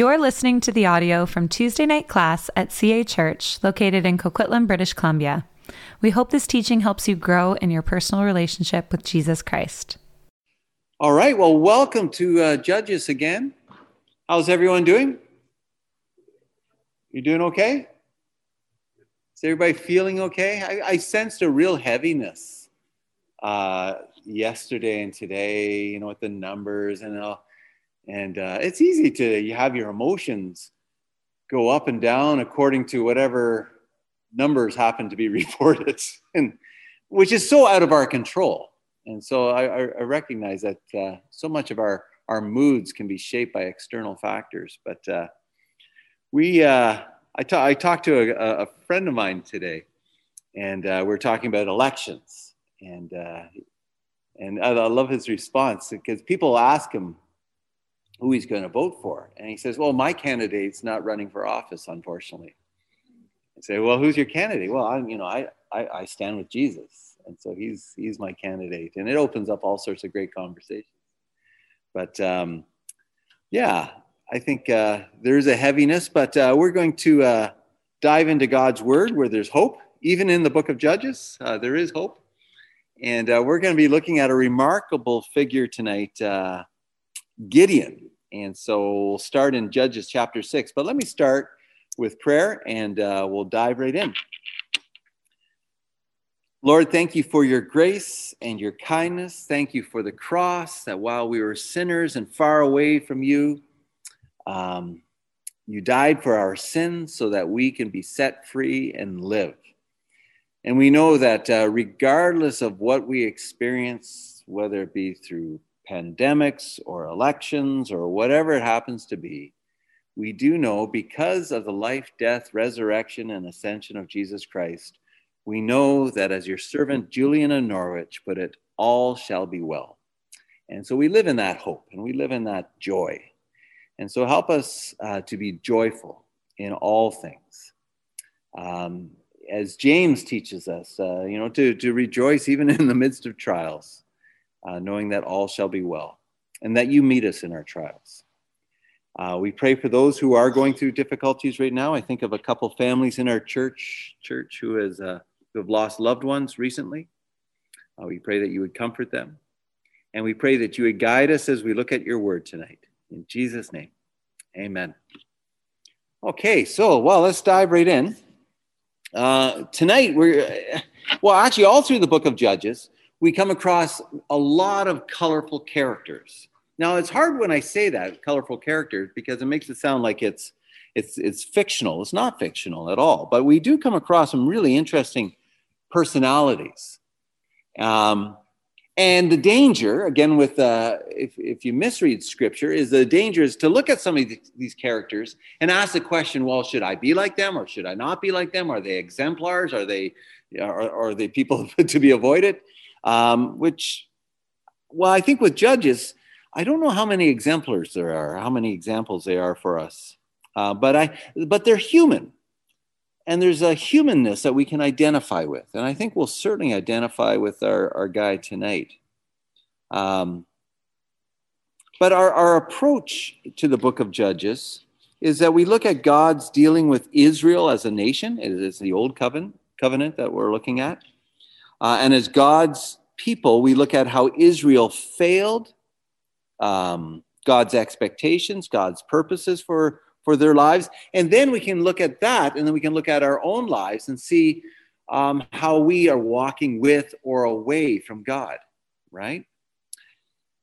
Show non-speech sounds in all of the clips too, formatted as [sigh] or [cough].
You're listening to the audio from Tuesday night class at CA Church, located in Coquitlam, British Columbia. We hope this teaching helps you grow in your personal relationship with Jesus Christ. All right, well, welcome to uh, Judges again. How's everyone doing? You doing okay? Is everybody feeling okay? I, I sensed a real heaviness uh, yesterday and today, you know, with the numbers and all and uh, it's easy to you have your emotions go up and down according to whatever numbers happen to be [laughs] reported and which is so out of our control. And so i, I recognize that uh, so much of our our moods can be shaped by external factors. But uh, we uh, I, ta- I talked to a, a, friend of mine today and uh, we are talking about elections. And uh, and I love his response because people ask him who he's going to vote for. And he says, Well, my candidate's not running for office, unfortunately. I say, Well, who's your candidate? Well, I'm, you know, I, I, I stand with Jesus. And so he's, he's my candidate. And it opens up all sorts of great conversations. But um, yeah, I think uh, there's a heaviness, but uh, we're going to uh, dive into God's word where there's hope. Even in the book of Judges, uh, there is hope. And uh, we're going to be looking at a remarkable figure tonight, uh, Gideon. And so we'll start in Judges chapter 6. But let me start with prayer and uh, we'll dive right in. Lord, thank you for your grace and your kindness. Thank you for the cross, that while we were sinners and far away from you, um, you died for our sins so that we can be set free and live. And we know that uh, regardless of what we experience, whether it be through pandemics or elections or whatever it happens to be, we do know because of the life, death, resurrection, and ascension of Jesus Christ, we know that as your servant Julian of Norwich put it, all shall be well. And so we live in that hope and we live in that joy. And so help us uh, to be joyful in all things. Um, as James teaches us, uh, you know, to, to rejoice even in the midst of trials uh, knowing that all shall be well and that you meet us in our trials. Uh, we pray for those who are going through difficulties right now. I think of a couple families in our church, church who has uh, who have lost loved ones recently. Uh, we pray that you would comfort them, and we pray that you would guide us as we look at your word tonight. In Jesus' name, Amen. Okay, so well, let's dive right in. Uh, tonight we're well, actually, all through the book of Judges, we come across a lot of colorful characters. Now, it's hard when I say that, colorful characters, because it makes it sound like it's, it's, it's fictional. It's not fictional at all, but we do come across some really interesting personalities. Um, and the danger, again, with uh, if, if you misread scripture, is the danger is to look at some of these characters and ask the question, well, should I be like them or should I not be like them? Are they exemplars? Are they, are, are they people [laughs] to be avoided? Um, which, well, I think with judges, I don't know how many exemplars there are, how many examples they are for us, uh, but I, but they're human, and there's a humanness that we can identify with, and I think we'll certainly identify with our, our guy tonight. Um, but our, our approach to the book of Judges is that we look at God's dealing with Israel as a nation. It is the old covenant, covenant that we're looking at. Uh, and as God's people, we look at how Israel failed um, God's expectations, God's purposes for, for their lives. And then we can look at that, and then we can look at our own lives and see um, how we are walking with or away from God, right?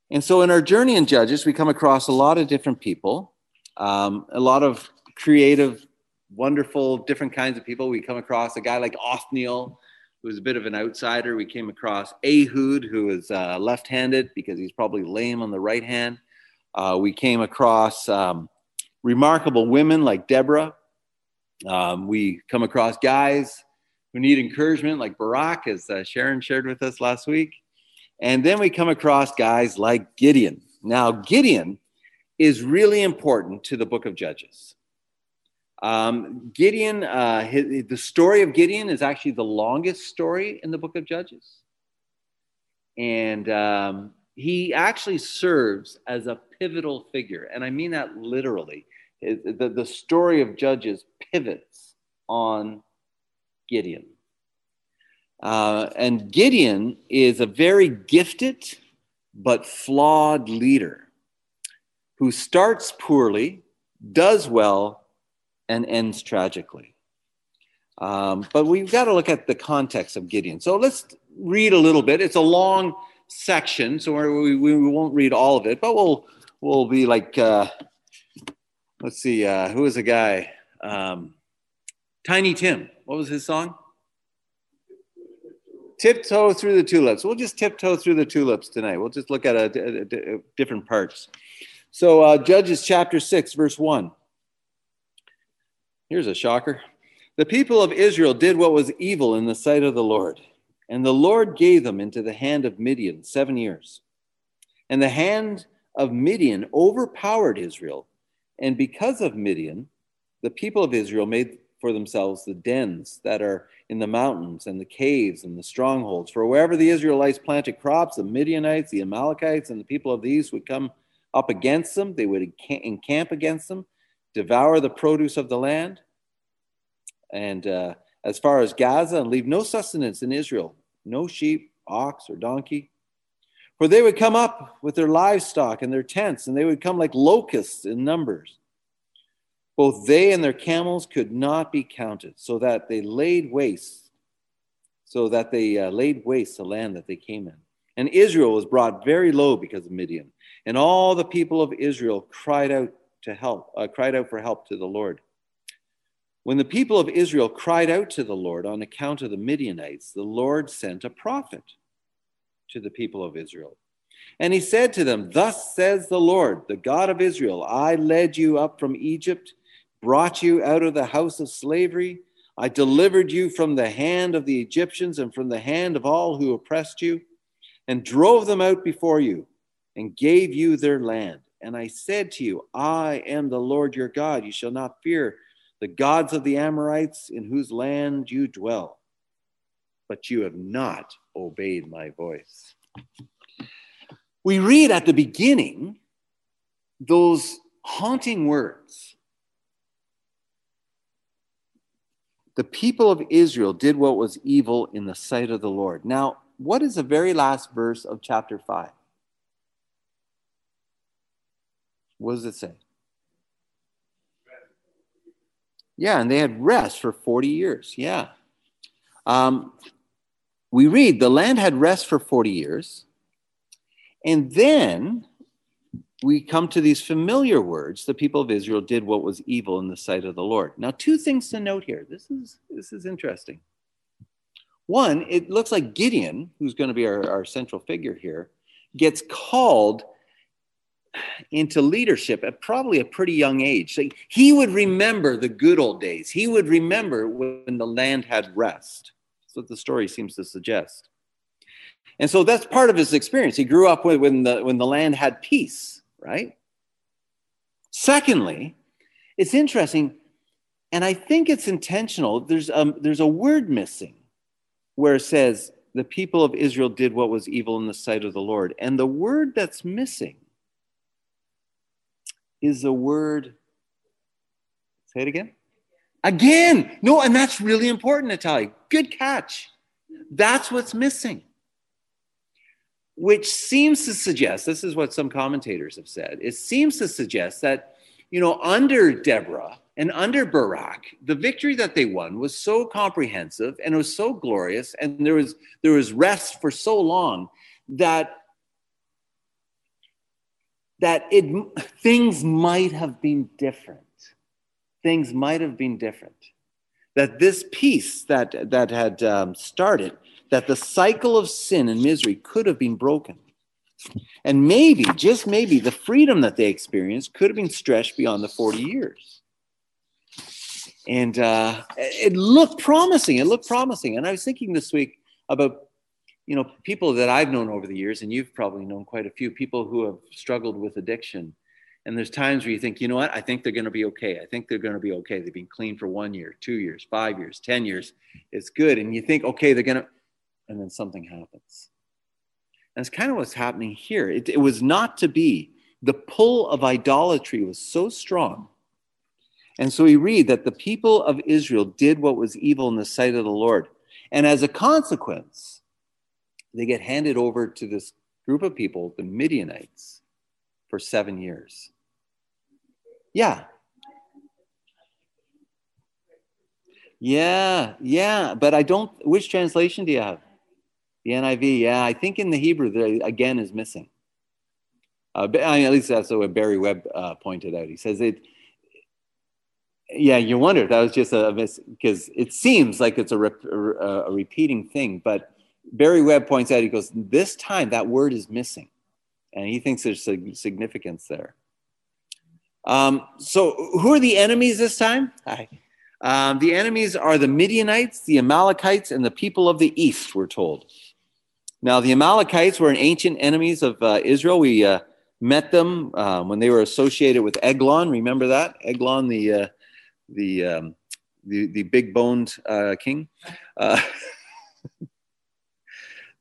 And so in our journey in Judges, we come across a lot of different people, um, a lot of creative, wonderful, different kinds of people. We come across a guy like Othniel, was a bit of an outsider. We came across Ehud, who is uh, left handed because he's probably lame on the right hand. Uh, we came across um, remarkable women like Deborah. Um, we come across guys who need encouragement like Barak, as uh, Sharon shared with us last week. And then we come across guys like Gideon. Now, Gideon is really important to the book of Judges. Um, Gideon, uh, his, the story of Gideon is actually the longest story in the book of Judges. And um, he actually serves as a pivotal figure. And I mean that literally. It, the, the story of Judges pivots on Gideon. Uh, and Gideon is a very gifted but flawed leader who starts poorly, does well, and ends tragically. Um, but we've got to look at the context of Gideon. So let's read a little bit. It's a long section, so we, we, won't read all of it, but we'll we'll be like, uh, let's see, uh, who the guy? Um, Tiny Tim. What was his song? Tiptoe through the tulips. We'll just tiptoe through the tulips tonight. We'll just look at a, a, a different parts. So, uh, Judges chapter 6, verse 1. Here's a shocker. The people of Israel did what was evil in the sight of the Lord, and the Lord gave them into the hand of Midian seven years. And the hand of Midian overpowered Israel. And because of Midian, the people of Israel made for themselves the dens that are in the mountains and the caves and the strongholds. For wherever the Israelites planted crops, the Midianites, the Amalekites, and the people of the east would come up against them. They would encamp against them, devour the produce of the land. And uh, as far as Gaza, and leave no sustenance in Israel, no sheep, ox, or donkey. For they would come up with their livestock and their tents, and they would come like locusts in numbers. Both they and their camels could not be counted, so that they laid waste, so that they uh, laid waste the land that they came in. And Israel was brought very low because of Midian. And all the people of Israel cried out to help, uh, cried out for help to the Lord. When the people of Israel cried out to the Lord on account of the Midianites, the Lord sent a prophet to the people of Israel. And he said to them, Thus says the Lord, the God of Israel, I led you up from Egypt brought you out of the house of slavery. I delivered you from the hand of the Egyptians and from the hand of all who oppressed you, and drove them out before you, and gave you their land. And I said to you, I am the Lord your God. You shall not fear the gods of the Amorites in whose land you dwell. But you have not obeyed my voice. We read at the beginning those haunting words the people of Israel did what was evil in the sight of the Lord. Now, what is the very last verse of chapter 5? What does it say? Yeah, and they had rest for 40 years. Yeah. Um, we read the land had rest for 40 years. And then we come to these familiar words the people of israel did what was evil in the sight of the lord now two things to note here this is this is interesting one it looks like gideon who's going to be our, our central figure here gets called into leadership at probably a pretty young age so he would remember the good old days he would remember when the land had rest that's what the story seems to suggest and so that's part of his experience he grew up when the when the land had peace right? Secondly, it's interesting, and I think it's intentional. There's a, um, there's a word missing where it says, the people of Israel did what was evil in the sight of the Lord. And the word that's missing is the word, say it again. Again. No, and that's really important, Natalie. Good catch. That's what's missing which seems to suggest this is what some commentators have said it seems to suggest that you know under deborah and under barak the victory that they won was so comprehensive and it was so glorious and there was there was rest for so long that that it things might have been different things might have been different that this peace that that had um, started that the cycle of sin and misery could have been broken. And maybe, just maybe, the freedom that they experienced could have been stretched beyond the 40 years. And uh, it looked promising. It looked promising. And I was thinking this week about, you know, people that I've known over the years, and you've probably known quite a few people who have struggled with addiction. And there's times where you think, you know what? I think they're going to be okay. I think they're going to be okay. They've been clean for one year, two years, five years, 10 years. It's good. And you think, okay, they're going to, and then something happens. And it's kind of what's happening here. It, it was not to be. The pull of idolatry was so strong And so we read that the people of Israel did what was evil in the sight of the Lord. And as a consequence, they get handed over to this group of people, the Midianites, for seven years. Yeah. Yeah, yeah. But I don't, which translation do you have? The NIV. Yeah, I think in the Hebrew, the again is missing. Uh, I mean, at least that's what Barry Webb uh, pointed out. He says it, yeah, you wonder if that was just a miss because it seems like it's a, rep, a, repeating thing. But Barry Webb points out, he goes, this time that word is missing. And he thinks there's significance there. Um, so, who are the enemies this time? Um, the enemies are the Midianites, the Amalekites, and the people of the east, we're told. Now, the Amalekites were an ancient enemies of uh, Israel. We uh, met them um, when they were associated with Eglon. Remember that? Eglon, the uh, the, um, the, the big boned uh, king. [laughs]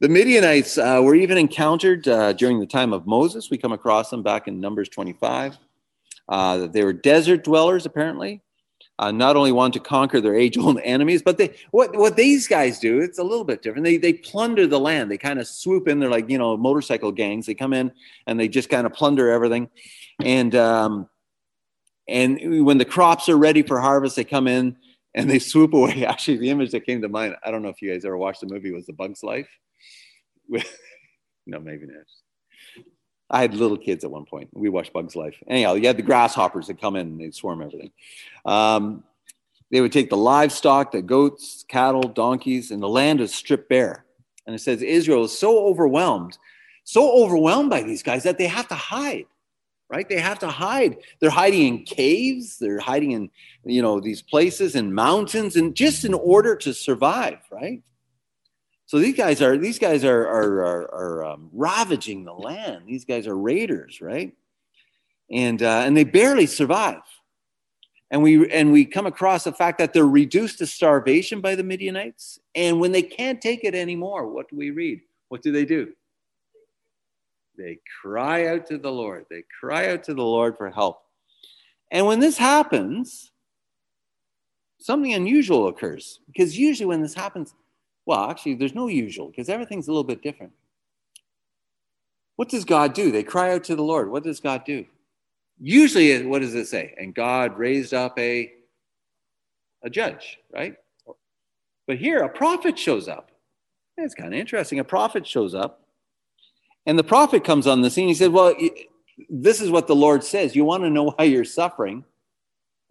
The Midianites uh, were even encountered uh, during the time of Moses. We come across them back in Numbers 25. Uh, they were desert dwellers, apparently. Uh, not only want to conquer their age-old [laughs] enemies, but they what what these guys do, it's a little bit different. They they plunder the land. They kind of swoop in. They're like you know motorcycle gangs. They come in and they just kind of plunder everything. And um, and when the crops are ready for harvest, they come in and they swoop away. [laughs] Actually, the image that came to mind, I don't know if you guys ever watched the movie, was The Bug's Life. [laughs] no, maybe not. I had little kids at one point. We watched Bug's Life. Anyhow, you had the grasshoppers that come in and they swarm everything. Um, they would take the livestock, the goats, cattle, donkeys, and the land is stripped bare. And it says Israel is so overwhelmed, so overwhelmed by these guys that they have to hide right they have to hide they're hiding in caves they're hiding in you know these places and mountains and just in order to survive right so these guys are these guys are are are, are um, ravaging the land these guys are raiders right and uh, and they barely survive and we and we come across the fact that they're reduced to starvation by the midianites and when they can't take it anymore what do we read what do they do they cry out to the Lord. They cry out to the Lord for help. And when this happens, something unusual occurs. Because usually when this happens, well, actually, there's no usual because everything's a little bit different. What does God do? They cry out to the Lord. What does God do? Usually, what does it say? And God raised up a, a judge, right? But here, a prophet shows up. It's kind of interesting. A prophet shows up and the prophet comes on the scene. He said, Well, this is what the Lord says. You want to know why you're suffering?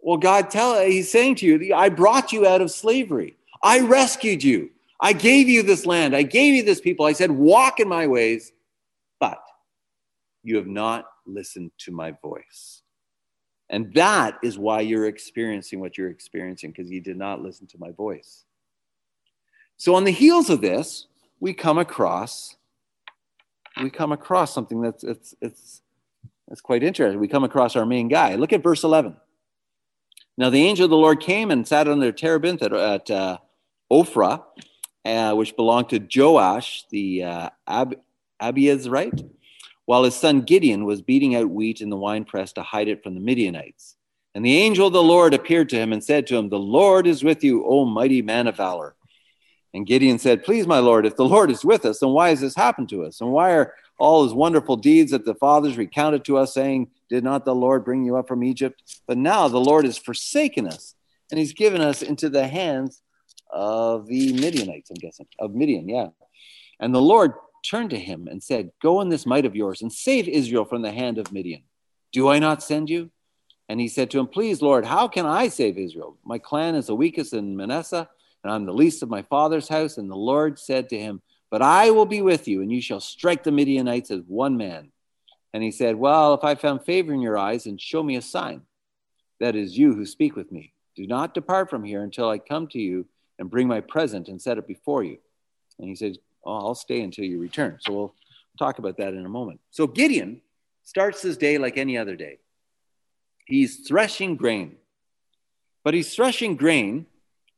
Well, God tell he's saying to you, I brought you out of slavery. I rescued you. I gave you this land. I gave you this people. I said, walk in my ways, but you have not listened to my voice. And that is why you're experiencing what you're experiencing, because you did not listen to my voice. So, on the heels of this, we come across we come across something that's it's it's it's quite interesting. We come across our main guy. Look at verse 11. Now the angel of the Lord came and sat under terebinth at, at uh, Ophrah, uh, which belonged to Joash the uh, Ab- Abiezrite, while his son Gideon was beating out wheat in the winepress to hide it from the Midianites. And the angel of the Lord appeared to him and said to him, The Lord is with you, O mighty man of valor. And Gideon said, Please, my Lord, if the Lord is with us, then why has this happened to us? And why are all his wonderful deeds that the fathers recounted to us, saying, Did not the Lord bring you up from Egypt? But now the Lord has forsaken us, and he's given us into the hands of the Midianites, I'm guessing, of Midian, yeah. And the Lord turned to him and said, Go in this might of yours and save Israel from the hand of Midian. Do I not send you? And he said to him, Please, Lord, how can I save Israel? My clan is the weakest in Manasseh and I'm the least of my father's house. And the Lord said to him, But I will be with you, and you shall strike the Midianites as one man. And he said, Well, if I found favor in your eyes, and show me a sign. That is you who speak with me. Do not depart from here until I come to you and bring my present and set it before you. And he said, oh, I'll stay until you return. So we'll talk about that in a moment. So Gideon starts his day like any other day. He's threshing grain, but he's threshing grain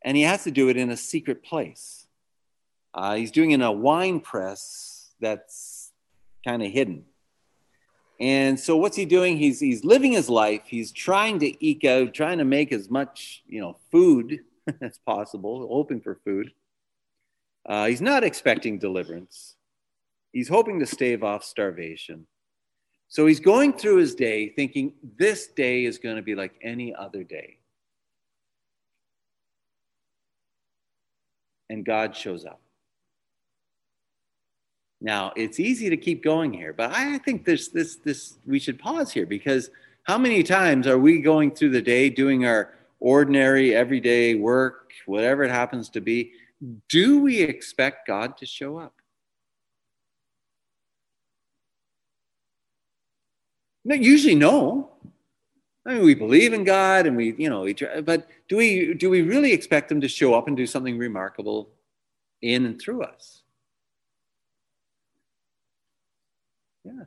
and he has to do it in a secret place. Uh, he's doing it in a wine press that's kind of hidden. And so what's he doing? He's he's living his life. He's trying to eke out, trying to make as much you know food [laughs] as possible, hoping for food. Uh, he's not expecting deliverance. He's hoping to stave off starvation. So he's going through his day thinking this day is going to be like any other day. And God shows up. Now, it's easy to keep going here, but I think this this this we should pause here because how many times are we going through the day doing our ordinary everyday work, whatever it happens to be, do we expect God to show up? No, usually no. I mean, we believe in God and we, you know, we try, but do we do we really expect him to show up and do something remarkable in and through us? Yeah.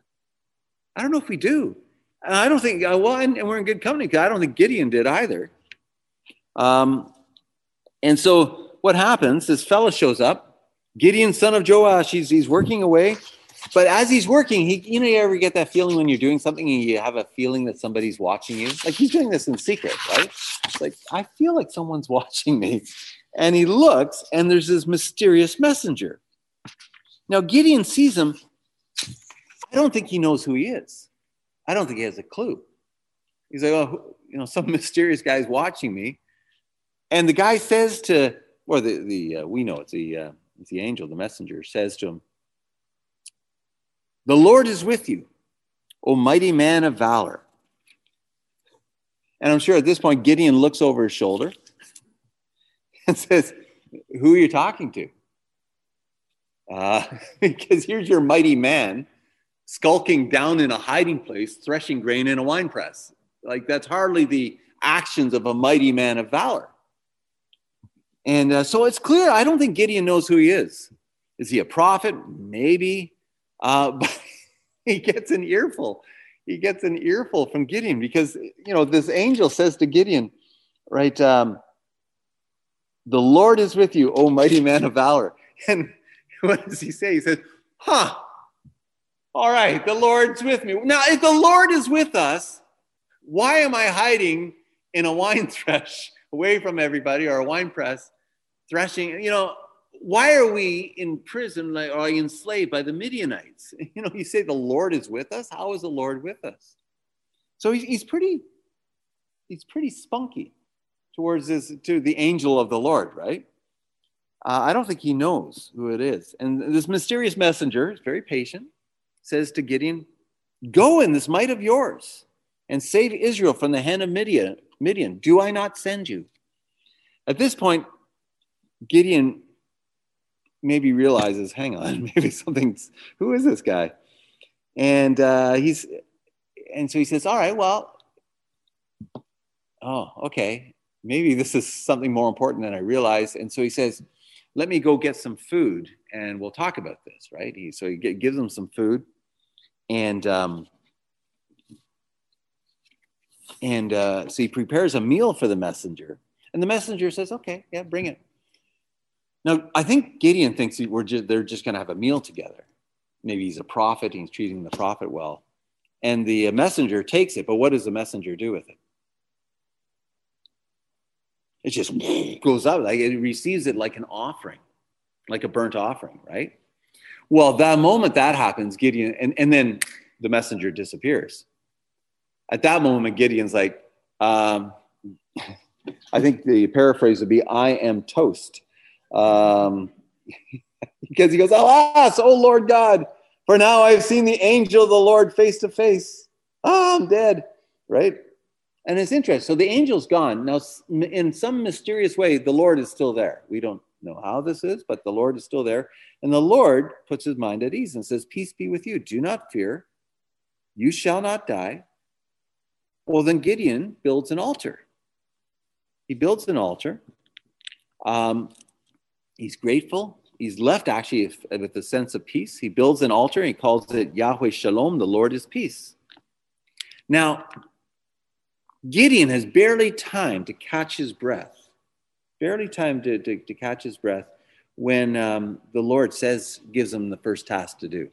I don't know if we do. I don't think, uh, well, and, we're in good company because I don't think Gideon did either. Um, and so what happens, this fellow shows up, Gideon, son of Joash, he's, he's working away. But as he's working, he, you know, you ever get that feeling when you're doing something and you have a feeling that somebody's watching you? Like he's doing this in secret, right? Like, I feel like someone's [laughs] watching me. And he looks, and there's this mysterious messenger. Now, Gideon sees him I don't think he knows who he is. I don't think he has a clue. He's like, oh, you know, some [laughs] mysterious guy's watching me. And the guy says to, or the, the uh, we know it's the, uh, it's the angel, the messenger, says to him, The Lord is with you, O mighty man of valor. And I'm sure at this point, Gideon looks over his shoulder [laughs] and says, Who are you talking to? Uh, [laughs] because here's your mighty man skulking down in a hiding place, threshing grain in a wine press. Like that's hardly the actions of a mighty man of valor. And uh, so it's clear, I don't think Gideon knows who he is. Is he a prophet? Maybe. Uh, [laughs] but he gets an earful. He gets an earful from Gideon because, you know, this angel says to Gideon, right, um, the Lord is with you, O mighty man of valor. [laughs] And what does he say? He says, huh, all right, the Lord's with me. Now, if the Lord is with us, why am I hiding in a wine [laughs] thresh away from everybody or a wine press threshing? You know, why are we in prison like, or enslaved by the Midianites? [laughs] You know, you say the Lord is with us. How is the Lord with us? So he's, he's pretty, he's pretty spunky towards this to the angel of the Lord, right? Uh, I don't think he knows who it is. And this mysterious messenger is very patient says to Gideon, Go in this might of yours and save Israel from the hand of Midian. Midian. Do I not send you? At this point, Gideon maybe realizes, hang on, [laughs] maybe something's, who is this guy? And uh, he's, and so he says, all right, well, oh, okay, maybe this is something more important than I realized. And so he says, let me go get some food and we'll talk about this, right? He, so he gives them some food and um, and uh, so he prepares a meal for the messenger, and the messenger says, "Okay, yeah, bring it." Now, I think Gideon thinks we're just, they're just going to have a meal together. Maybe he's a prophet; he's treating the prophet well, and the messenger takes it. But what does the messenger do with it? It just goes out like it receives it like an offering, like a burnt offering, right? Well, that moment that happens, Gideon, and, and then the messenger disappears. At that moment, Gideon's like, um, I think the paraphrase would be, I am toast. Um, [laughs] because he goes, Alas, oh Lord God, for now I've seen the angel of the Lord face to face. Ah, I'm dead, right? And it's interesting. So the angel's gone. Now, in some mysterious way, the Lord is still there. We don't know how this is, but the Lord is still there. And the Lord puts his mind at ease and says, Peace be with you. Do not fear. You shall not die. Well, then Gideon builds an altar. He builds an altar. Um, he's grateful. He's left actually with a sense of peace. He builds an altar. and He calls it Yahweh Shalom, the Lord is peace. Now, Gideon has barely time to catch his breath barely time to, to, to catch his breath when um, the Lord says, gives him the first task to do,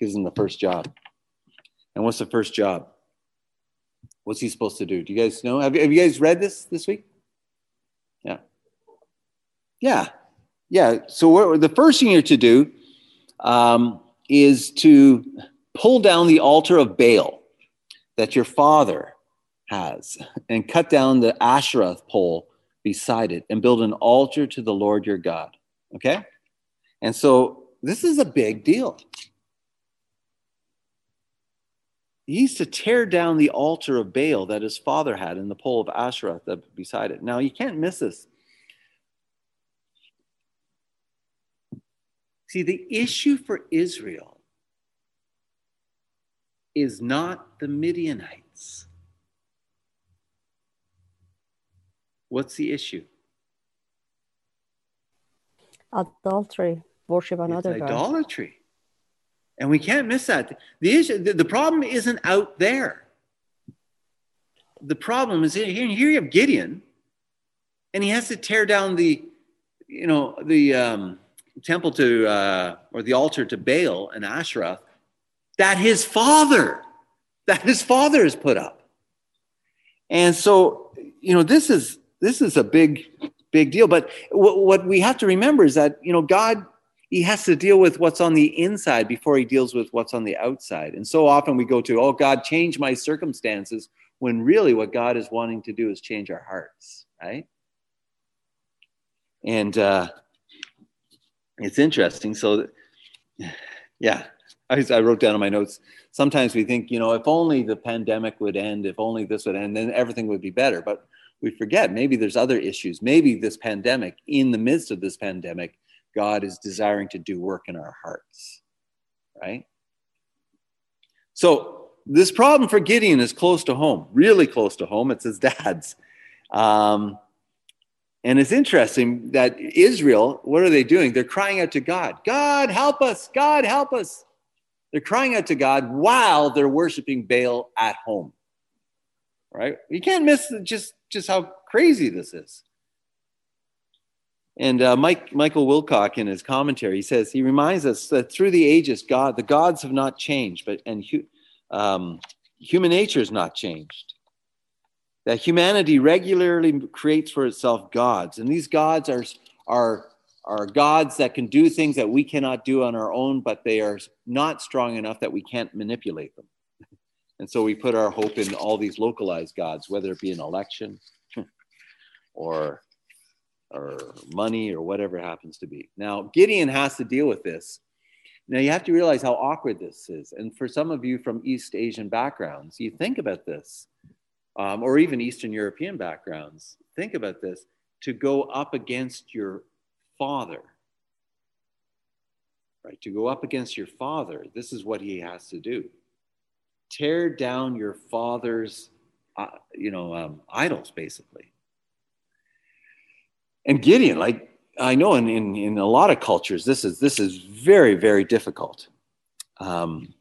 gives him the first job. And what's the first job? What's he supposed to do? Do you guys know? Have, have you guys read this this week? Yeah. Yeah. Yeah. So what, the first thing you're to do um, is to pull down the altar of Baal that your father has and cut down the Asherah pole beside it and build an altar to the Lord your God. Okay? And so this is a big deal. He used to tear down the altar of Baal that his father had in the pole of Asherah beside it. Now, you can't miss this. See, the issue for Israel is not the Midianites. What's the issue? Adultery, worship another it's God. idolatry. And we can't miss that. The issue, the, the problem isn't out there. The problem is here. Here you have Gideon, and he has to tear down the, you know, the um, temple to uh, or the altar to Baal and Asherah that his father, that his father has put up. And so, you know, this is this is a big, big deal. But what, what we have to remember is that you know God he has to deal with what's on the inside before he deals with what's on the outside. And so often we go to, oh, God, change my circumstances, when really what God is wanting to do is change our hearts, right? And uh, it's interesting. So, yeah, I, I wrote down in my notes. Sometimes we think, you know, if only the pandemic would end, if only this would end, then everything would be better. But we forget maybe there's other issues. Maybe this pandemic, in the midst of this pandemic, God is desiring to do work in our hearts, right? So, this problem for Gideon is close to home, really close to home. It's his dad's. Um, and it's interesting that Israel, what are they doing? They're crying out to God God, help us! God, help us! They're crying out to God while they're worshiping Baal at home. Right? You can't miss just, just how crazy this is. And uh, Mike, Michael Wilcock, in his commentary, he says he reminds us that through the ages, God, the gods have not changed, but and um, human nature has not changed. That humanity regularly creates for itself gods, and these gods are are are gods that can do things that we cannot do on our own, but they are not strong enough that we can't manipulate them. [laughs] And so we put our hope in all these localized gods, whether it be an election [laughs] or or money or whatever happens to be. Now, Gideon has to deal with this. Now, you have to realize how awkward this is. And for some of you from East Asian backgrounds, you think about this, um, or even Eastern European backgrounds, think about this to go up against your father, right? To go up against your father, this is what he has to do tear down your father's, uh, you know, um, idols, basically and Gideon, like I know in, in, in a lot of cultures, this is this is very, very difficult. Um,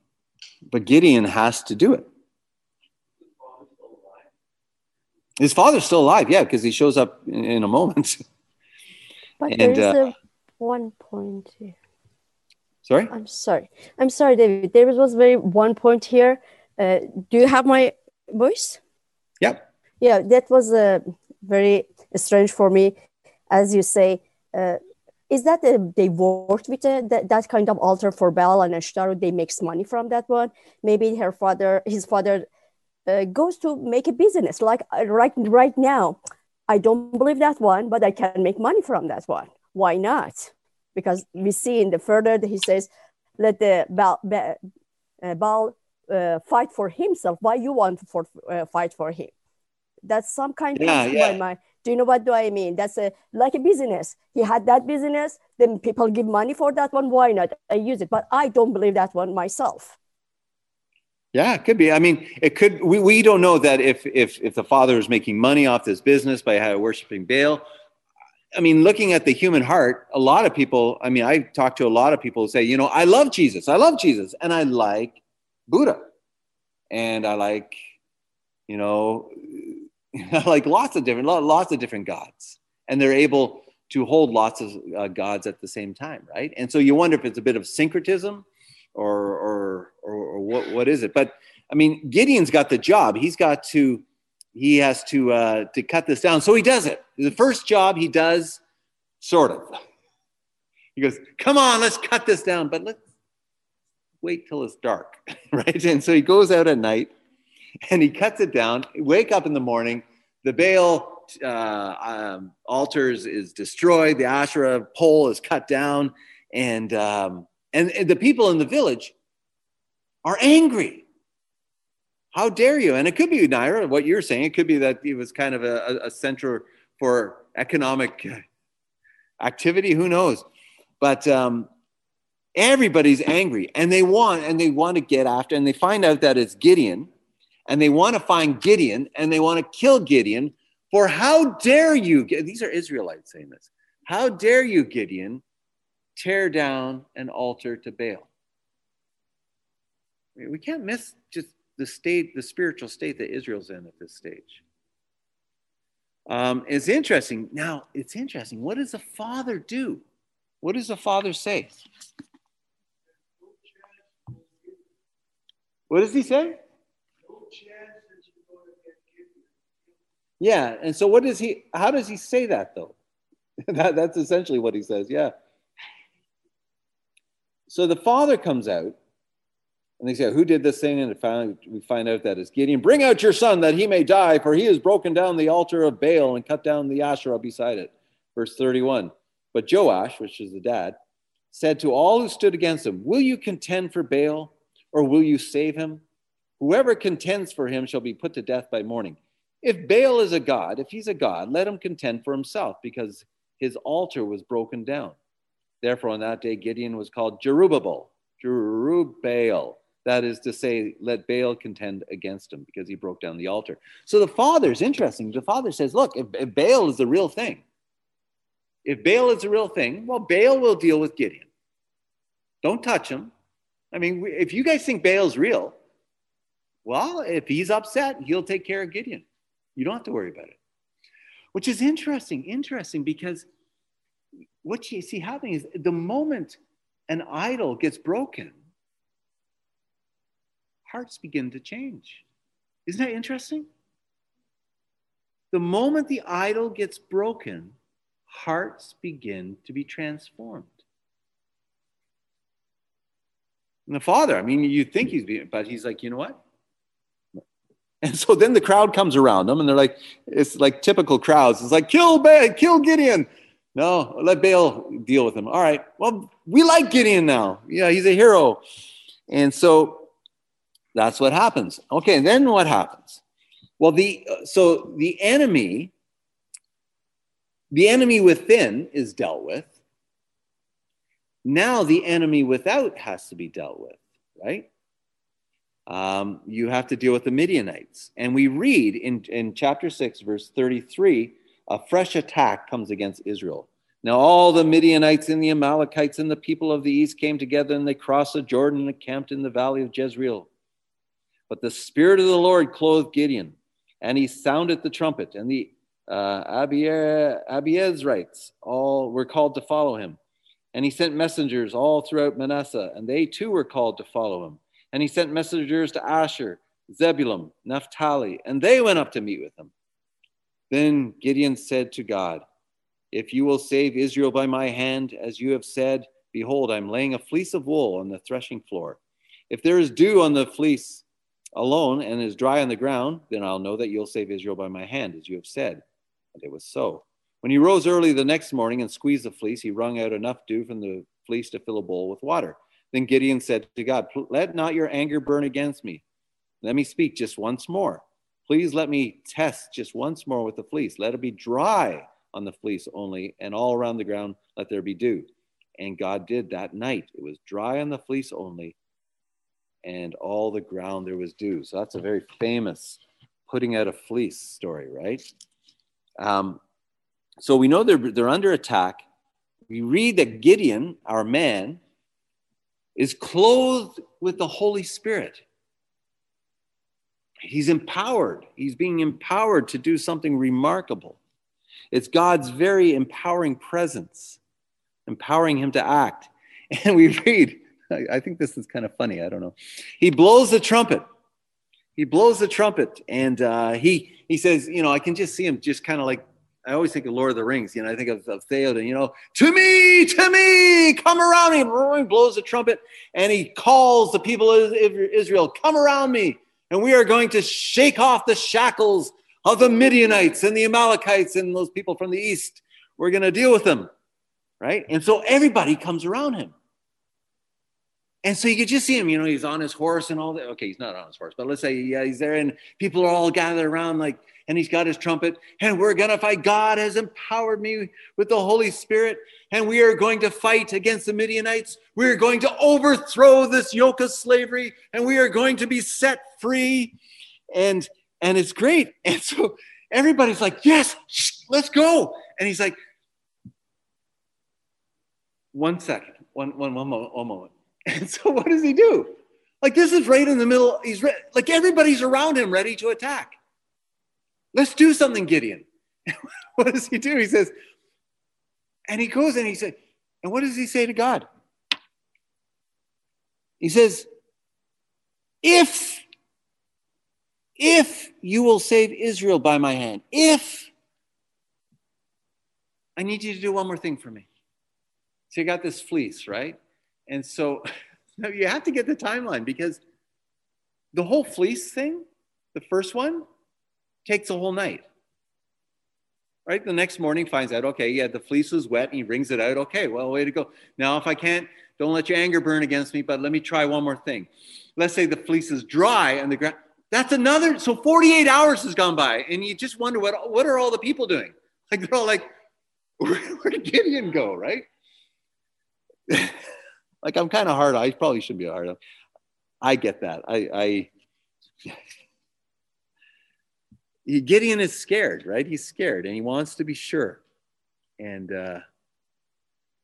but Gideon has to do it. His father's still alive, yeah, because he shows up in, in a moment. [laughs] But and, there's uh, a one point here. Sorry? I'm sorry. I'm sorry, David. There was very one point here. Uh, do you have my voice? Yep. Yeah, that was uh, very strange for me as you say, uh, is that uh, they worked with uh, that, that kind of altar for Baal and Ashtaroth? They makes money from that one. Maybe her father, his father, uh, goes to make a business. Like uh, right right now, I don't believe that one, but I can make money from that one. Why not? Because we see in the further he says, let the Baal, uh, Baal fight for himself. Why you want for fight for him? That's some kind yeah, of yeah. my do you know what do I mean? That's a like a business. He had that business, then people give money for that one. Why not? I use it. But I don't believe that one myself. Yeah, it could be. I mean, it could. We, we don't know that if if if the father is making money off this business by worshiping Baal. I mean, looking at the human heart, a lot of people. I mean, I talk to a lot of people who say, you know, I love Jesus, I love Jesus, and I like Buddha, and I like, you know, [laughs] like lots of different lots of different gods and they're able to hold lots of uh, gods at the same time right and so you wonder if it's a bit of syncretism or or or, or what what is it but I mean, Gideon's got the job. He's got to, he has to uh, to cut this down. So he does it. The first job he does, sort of. He goes, "Come on, let's cut this down, but let's wait till it's dark, [laughs] right?" And so he goes out at night, [laughs] and he cuts it down. Wake up in the morning. The Baal uh, um, altars is destroyed. The Asherah pole is cut down, and um, and, and the people in the village are angry. How dare you? And it could be Naira, what you're saying. It could be that it was kind of a, a center for economic activity. Who knows? But um, everybody's angry, and they want and they want to get after, and they find out that it's Gideon, and they want to find Gideon, and they want to kill Gideon for how dare you? These are Israelites saying this. How dare you, Gideon, tear down an altar to Baal? We can't miss just the state, the spiritual state that Israel's in at this stage. Um, it's interesting. Now, it's interesting. What does the father do? What does the father say? What does he say? Yeah, and so what does he? How does he say that though? [laughs] that, that's essentially what he says. Yeah. So the father comes out, and they say, "Who did this thing?" And finally, we find out that it's Gideon. Bring out your son that he may die, for he has broken down the altar of Baal and cut down the Asherah beside it. Verse thirty-one. But Joash, which is the dad, said to all who stood against him, Will you contend for Baal, or will you save him? Whoever contends for him shall be put to death by morning. If Baal is a god, if he's a god, let him contend for himself, because his altar was broken down. Therefore, on that day, Gideon was called Jerubbaal, Jerubbaal. That is to say, let Baal contend against him because he broke down the altar. So the father is interesting. The father says, Look, if, if Baal is the real thing, if Baal is the real thing, well, Baal will deal with Gideon. Don't touch him. I mean, if you guys think Baal's real, well, if he's upset, he'll take care of Gideon. You don't have to worry about it. Which is interesting, interesting because what you see happening is the moment an idol gets broken, hearts begin to change. Isn't that interesting? The moment the idol gets broken, hearts begin to be transformed. And the father, I mean, you think he's being, but he's like, you know what? And so then the crowd comes around them and they're like, it's like typical crowds. It's like, kill Baal, kill Gideon. No, let Baal deal with him. All right. Well, we like Gideon now. Yeah, he's a hero. And so that's what happens. Okay, then what happens? Well, the so the enemy, the enemy within is dealt with. Now the enemy without has to be dealt with, right? Um, you have to deal with the Midianites. And we read in, in chapter 6, verse 33, a fresh attack comes against Israel. Now, all the Midianites and the Amalekites and the people of the east came together and they crossed the Jordan and camped in the valley of Jezreel. But the Spirit of the Lord clothed Gideon, and he sounded the trumpet, and the uh, Abiezrites all were called to follow him. And he sent messengers all throughout Manasseh, and they too were called to follow him. And he sent messengers to Asher, Zebulun, Naphtali, and they went up to meet with him. Then Gideon said to God, If you will save Israel by my hand, as you have said, behold, I'm laying a fleece of wool on the threshing floor. If there is dew on the fleece alone and is dry on the ground, then I'll know that you'll save Israel by my hand, as you have said. And it was so. When he rose early the next morning and squeezed the fleece, he wrung out enough dew from the fleece to fill a bowl with water. Then Gideon said to God, Let not your anger burn against me. Let me speak just once more. Please let me test just once more with the fleece. Let it be dry on the fleece only, and all around the ground let there be dew. And God did that night. It was dry on the fleece only, and all the ground there was dew. So that's a very famous putting out a fleece story, right? Um, so we know they're, they're under attack. We read that Gideon, our man, is clothed with the Holy Spirit. He's empowered. He's being empowered to do something remarkable. It's God's very empowering presence, empowering him to act. [laughs] And we read, I think this is kind of funny. I don't know. He blows the trumpet, he blows the trumpet and uh, he he says, you know, I can just see him just kind of like I always think of Lord of the Rings. You know, I think of, of Theoden. You know, to me, to me, come around me. He blows the trumpet and he calls the people of Israel, come around me, and we are going to shake off the shackles of the Midianites and the Amalekites and those people from the east. We're going to deal with them, right? And so everybody comes around him. And so you could just see him, you know, he's on his horse and all that. Okay, he's not on his horse, but let's say yeah, he's there and people are all gathered around, like, and he's got his trumpet, and we're gonna fight. God has empowered me with the Holy Spirit, and we are going to fight against the Midianites. We are going to overthrow this yoke of slavery, and we are going to be set free. And and it's great. [laughs] And so everybody's like, yes, let's go. And he's like, one second, one, one, one moment, one moment. [laughs] And so what does he do? Like this is right in the middle. He's re- like everybody's around him ready to attack. Let's do something, Gideon. [laughs] what does he do? He says, and he goes and he said, and what does he say to God? He says, if, if you will save Israel by my hand, if I need you to do one more thing for me. So you got this fleece, right? And so [laughs] you have to get the timeline because the whole fleece thing, the first one, takes a whole night. Right? The next morning finds out, okay, yeah, the fleece was wet and he wrings it out. Okay, well, way to go. Now, if I can't, don't let your anger burn against me, but let me try one more thing. Let's say the fleece is dry and the ground. That's another. So 48 hours has gone by, and you just wonder what what are all the people doing? [laughs] Like they're all like, [laughs] where, where did Gideon go? Right? [laughs] Like I'm kind of hard. I probably shouldn't be hard. I get that. I, I Gideon is scared, right? He's scared and he wants to be sure. And uh,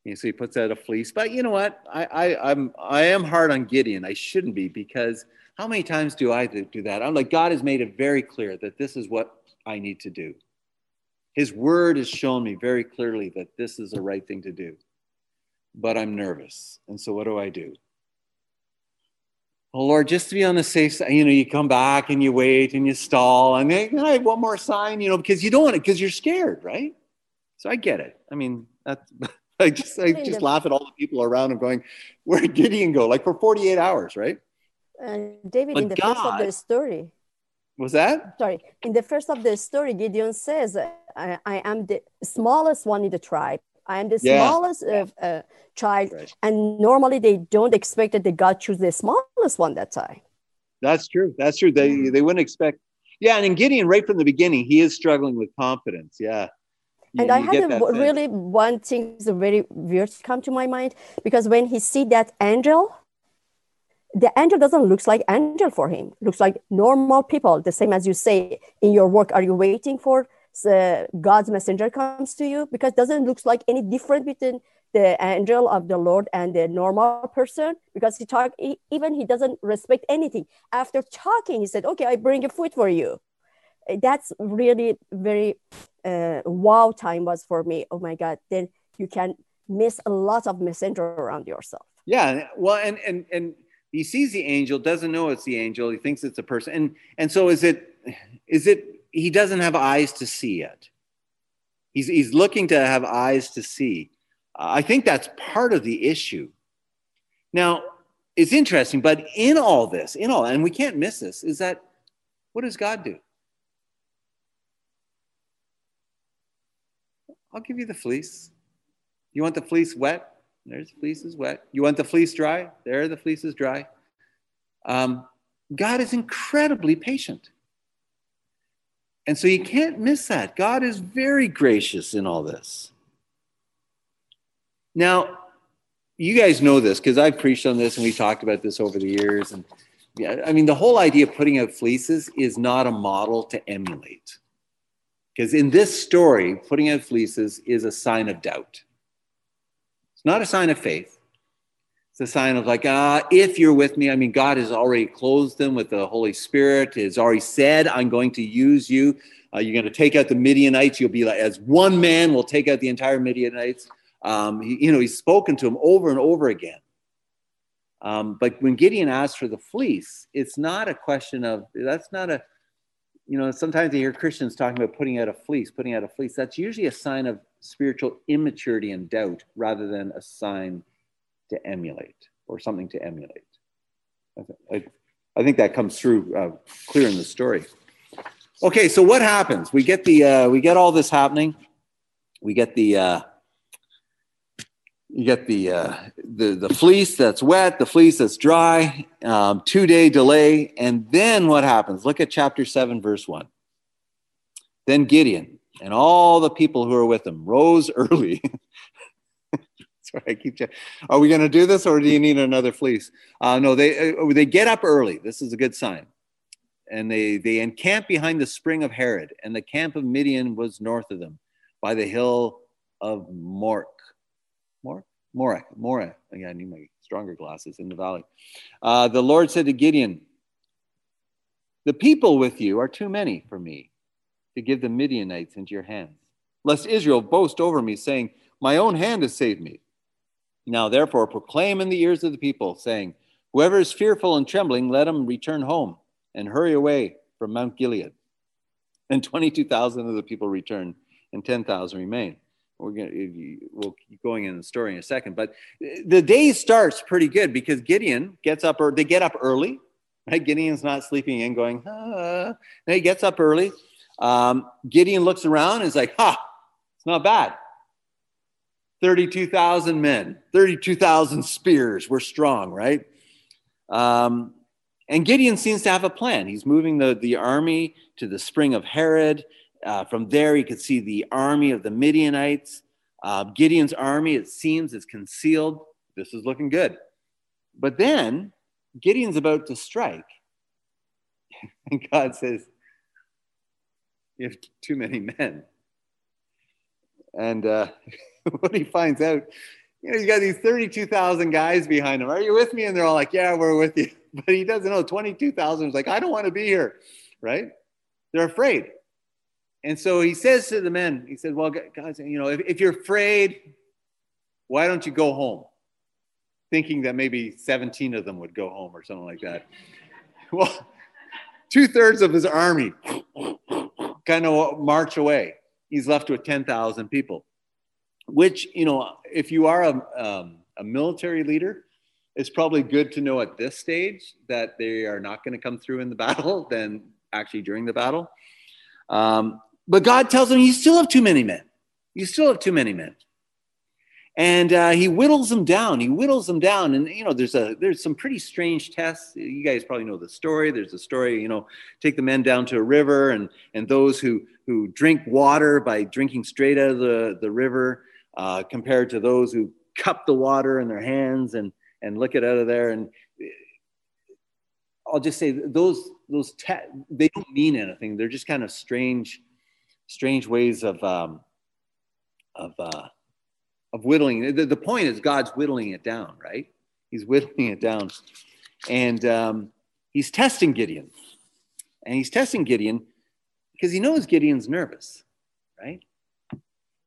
so he puts out a fleece. But you know what? I, I, I'm I am hard on Gideon. I shouldn't be because how many times do I do that? I'm like God has made it very clear that this is what I need to do. His word has shown me very clearly that this is the right thing to do but I'm nervous. And so what do I do? Oh Lord, just to be on the safe side, you know, you come back and you wait and you stall and then I have one more sign, you know, because you don't want it because you're scared, right? So I get it. I mean, that's [laughs] I just I just laugh at all the people around him going, where did Gideon go? Like for 48 hours, right? And David, but in the God, first of the story. Was that? Sorry. In the first of the story, Gideon says, I, I am the smallest one in the tribe. I am the yeah. smallest uh, uh, child, right. and normally they don't expect that the God choose the smallest one that time. That's true. That's true. They they wouldn't expect. Yeah, and in Gideon, right from the beginning, he is struggling with confidence. Yeah. You, and I had a, really one thing is very weird come to my mind because when he see that angel, the angel doesn't look like angel for him. Looks like normal people, the same as you say in your work. Are you waiting for uh, God's messenger comes to you because doesn't look like any different between the angel of the Lord and the normal person because he talk he, even he doesn't respect anything. After talking, he said, "Okay, I bring a food for you." Uh, that's really very uh, wow time was for me. Oh my God! Then you can miss a lot of messenger around yourself. Yeah, well, and and and he sees the angel, doesn't know it's the angel. He thinks it's a person, and and so is it is it he doesn't have eyes to see yet. He's, he's looking to have eyes to see. I think that's part of the issue. Now, it's interesting, but in all this, in all, and we can't miss this, is that what does God do? I'll give you the fleece. You want the fleece wet? There's the fleece is wet. You want the fleece dry? There, the fleece is dry. Um, God is incredibly patient. And so you can't miss that. God is very gracious in all this. Now, you guys know this because I've preached on this and we've talked about this over the years. And yeah, I mean, the whole idea of putting out fleeces is not a model to emulate. Because in this story, putting out fleeces is a sign of doubt. It's not a sign of faith. It's a sign of like, ah, if you're with me, I mean, God has already clothed them with the Holy Spirit, has already said, I'm going to use you. Uh, you're going to take out the Midianites. You'll be like, as one man will take out the entire Midianites. Um, he, you know, he's spoken to him over and over again. Um, but when Gideon asks for the fleece, it's not a question of, that's not a, you know, sometimes you hear Christians talking about putting out a fleece, putting out a fleece. That's usually a sign of spiritual immaturity and doubt rather than a sign to emulate or something to emulate. I, I think that comes through uh, clear in the story. Okay, so what happens? We get the uh, we get all this happening. We get the uh, you get the uh, the the fleece that's wet, the fleece that's dry, um, two day delay, and then what happens? Look at chapter seven, verse one. Then Gideon and all the people who are with him rose [laughs] early. [laughs] Sorry, I keep. Are we going to do this, or do you need another fleece? Uh, no, they uh, they get up early. This is a good sign, and they they encamp behind the spring of Harod, and the camp of Midian was north of them, by the hill of Mork more? More, more. Again, I need my stronger glasses in the valley. Uh, the Lord said to Gideon, The people with you are too many for me to give the Midianites into your hands, lest Israel boast over me, saying, My own hand has saved me. Now, therefore, proclaim in the ears of the people, saying, Whoever is fearful and trembling, let him return home and hurry away from Mount Gilead. And 22,000 of the people returned, and 10,000 remained we're going to we'll keep going in the story in a second but the day starts pretty good because gideon gets up or they get up early right gideon's not sleeping in going ah. he gets up early um, gideon looks around and is like ha it's not bad 32000 men 32000 spears we're strong right um, and gideon seems to have a plan he's moving the, the army to the spring of harod uh, from there, he could see the army of the Midianites. Uh, Gideon's army, it seems, is concealed. This is looking good. But then Gideon's about to strike. [laughs] And God says, You have too many men. And uh, [laughs] [laughs] what he finds out, you know, he's got these 32,000 guys behind him. Are you with me? And they're all like, Yeah, we're with you. [laughs] But he doesn't know 22,000 is like, I don't want to be here, right? They're afraid. And so he says to the men, he says, Well, guys, you know, if, if you're afraid, why don't you go home? Thinking that maybe 17 of them would go home or something like that. [laughs] Well, two thirds of his army kind of march away. He's left with 10,000 people, which, you know, if you are a, um, a military leader, it's probably good to know at this stage that they are not going to come through in the [laughs] battle than actually during the battle. Um, but God tells him, You still have too many men. You still have too many men. And uh, he whittles them down. He whittles them down. And, you know, there's a there's some pretty strange tests. You guys probably know the story. There's a story, you know, take the men down to a river and, and those who, who drink water by drinking straight out of the, the river uh, compared to those who cup the water in their hands and, and lick it out of there. And I'll just say those, those te- they don't mean anything. They're just kind of strange strange ways of um, of uh, of whittling. The, the point is God's whittling it down, right? He's whittling it down, and um, he's testing Gideon, and he's testing Gideon because he knows Gideon's nervous, right?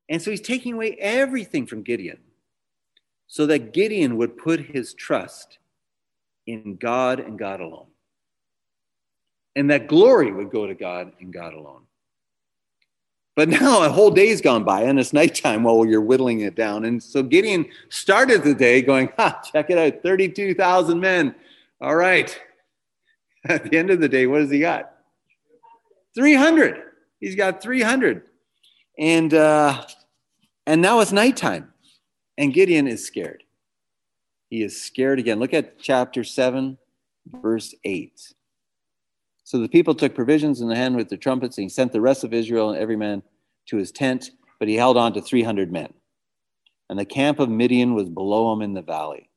And so he's taking away everything from Gideon so that Gideon would put his trust in God and God alone. And that glory would go to God and God alone. But [laughs] now a whole day's gone by and it's nighttime while you're whittling it down. And so Gideon started the day going, ha, check it out, 32,000 men. All right. [laughs] At the end of the day, what has he got? 300. He's got 300. And, uh, and now it's nighttime. And Gideon is scared. He is scared again. Look at chapter 7, verse 8. So the people took provisions in the hand with the trumpets, and he sent the rest of Israel and every man to his tent, but he held on to 300 men. And the camp of Midian was below him in the valley.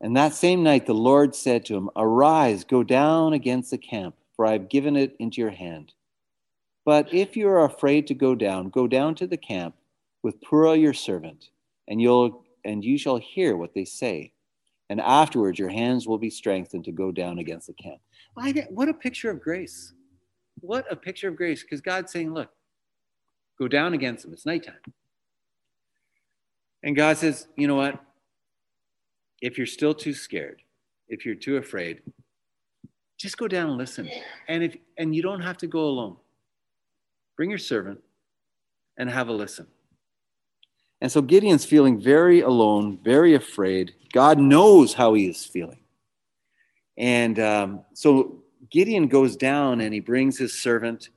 And that same night the Lord said to him, Arise, go down against the camp, for I have given it into your hand. But if you are afraid to go down, go down to the camp with Purah your servant, and you'll and you shall hear what they say. And afterwards your hands will be strengthened to go down against the camp. What a picture of grace. What a picture of grace. Because God's saying, look, go down against them. It's nighttime. And God says, you know what? if you're still too scared, if you're too afraid, just go down and listen. And if and you don't have to go alone. Bring your servant and have a listen. And so Gideon's feeling very alone, very afraid. God knows how he is feeling. And um, so Gideon goes down and he brings his servant.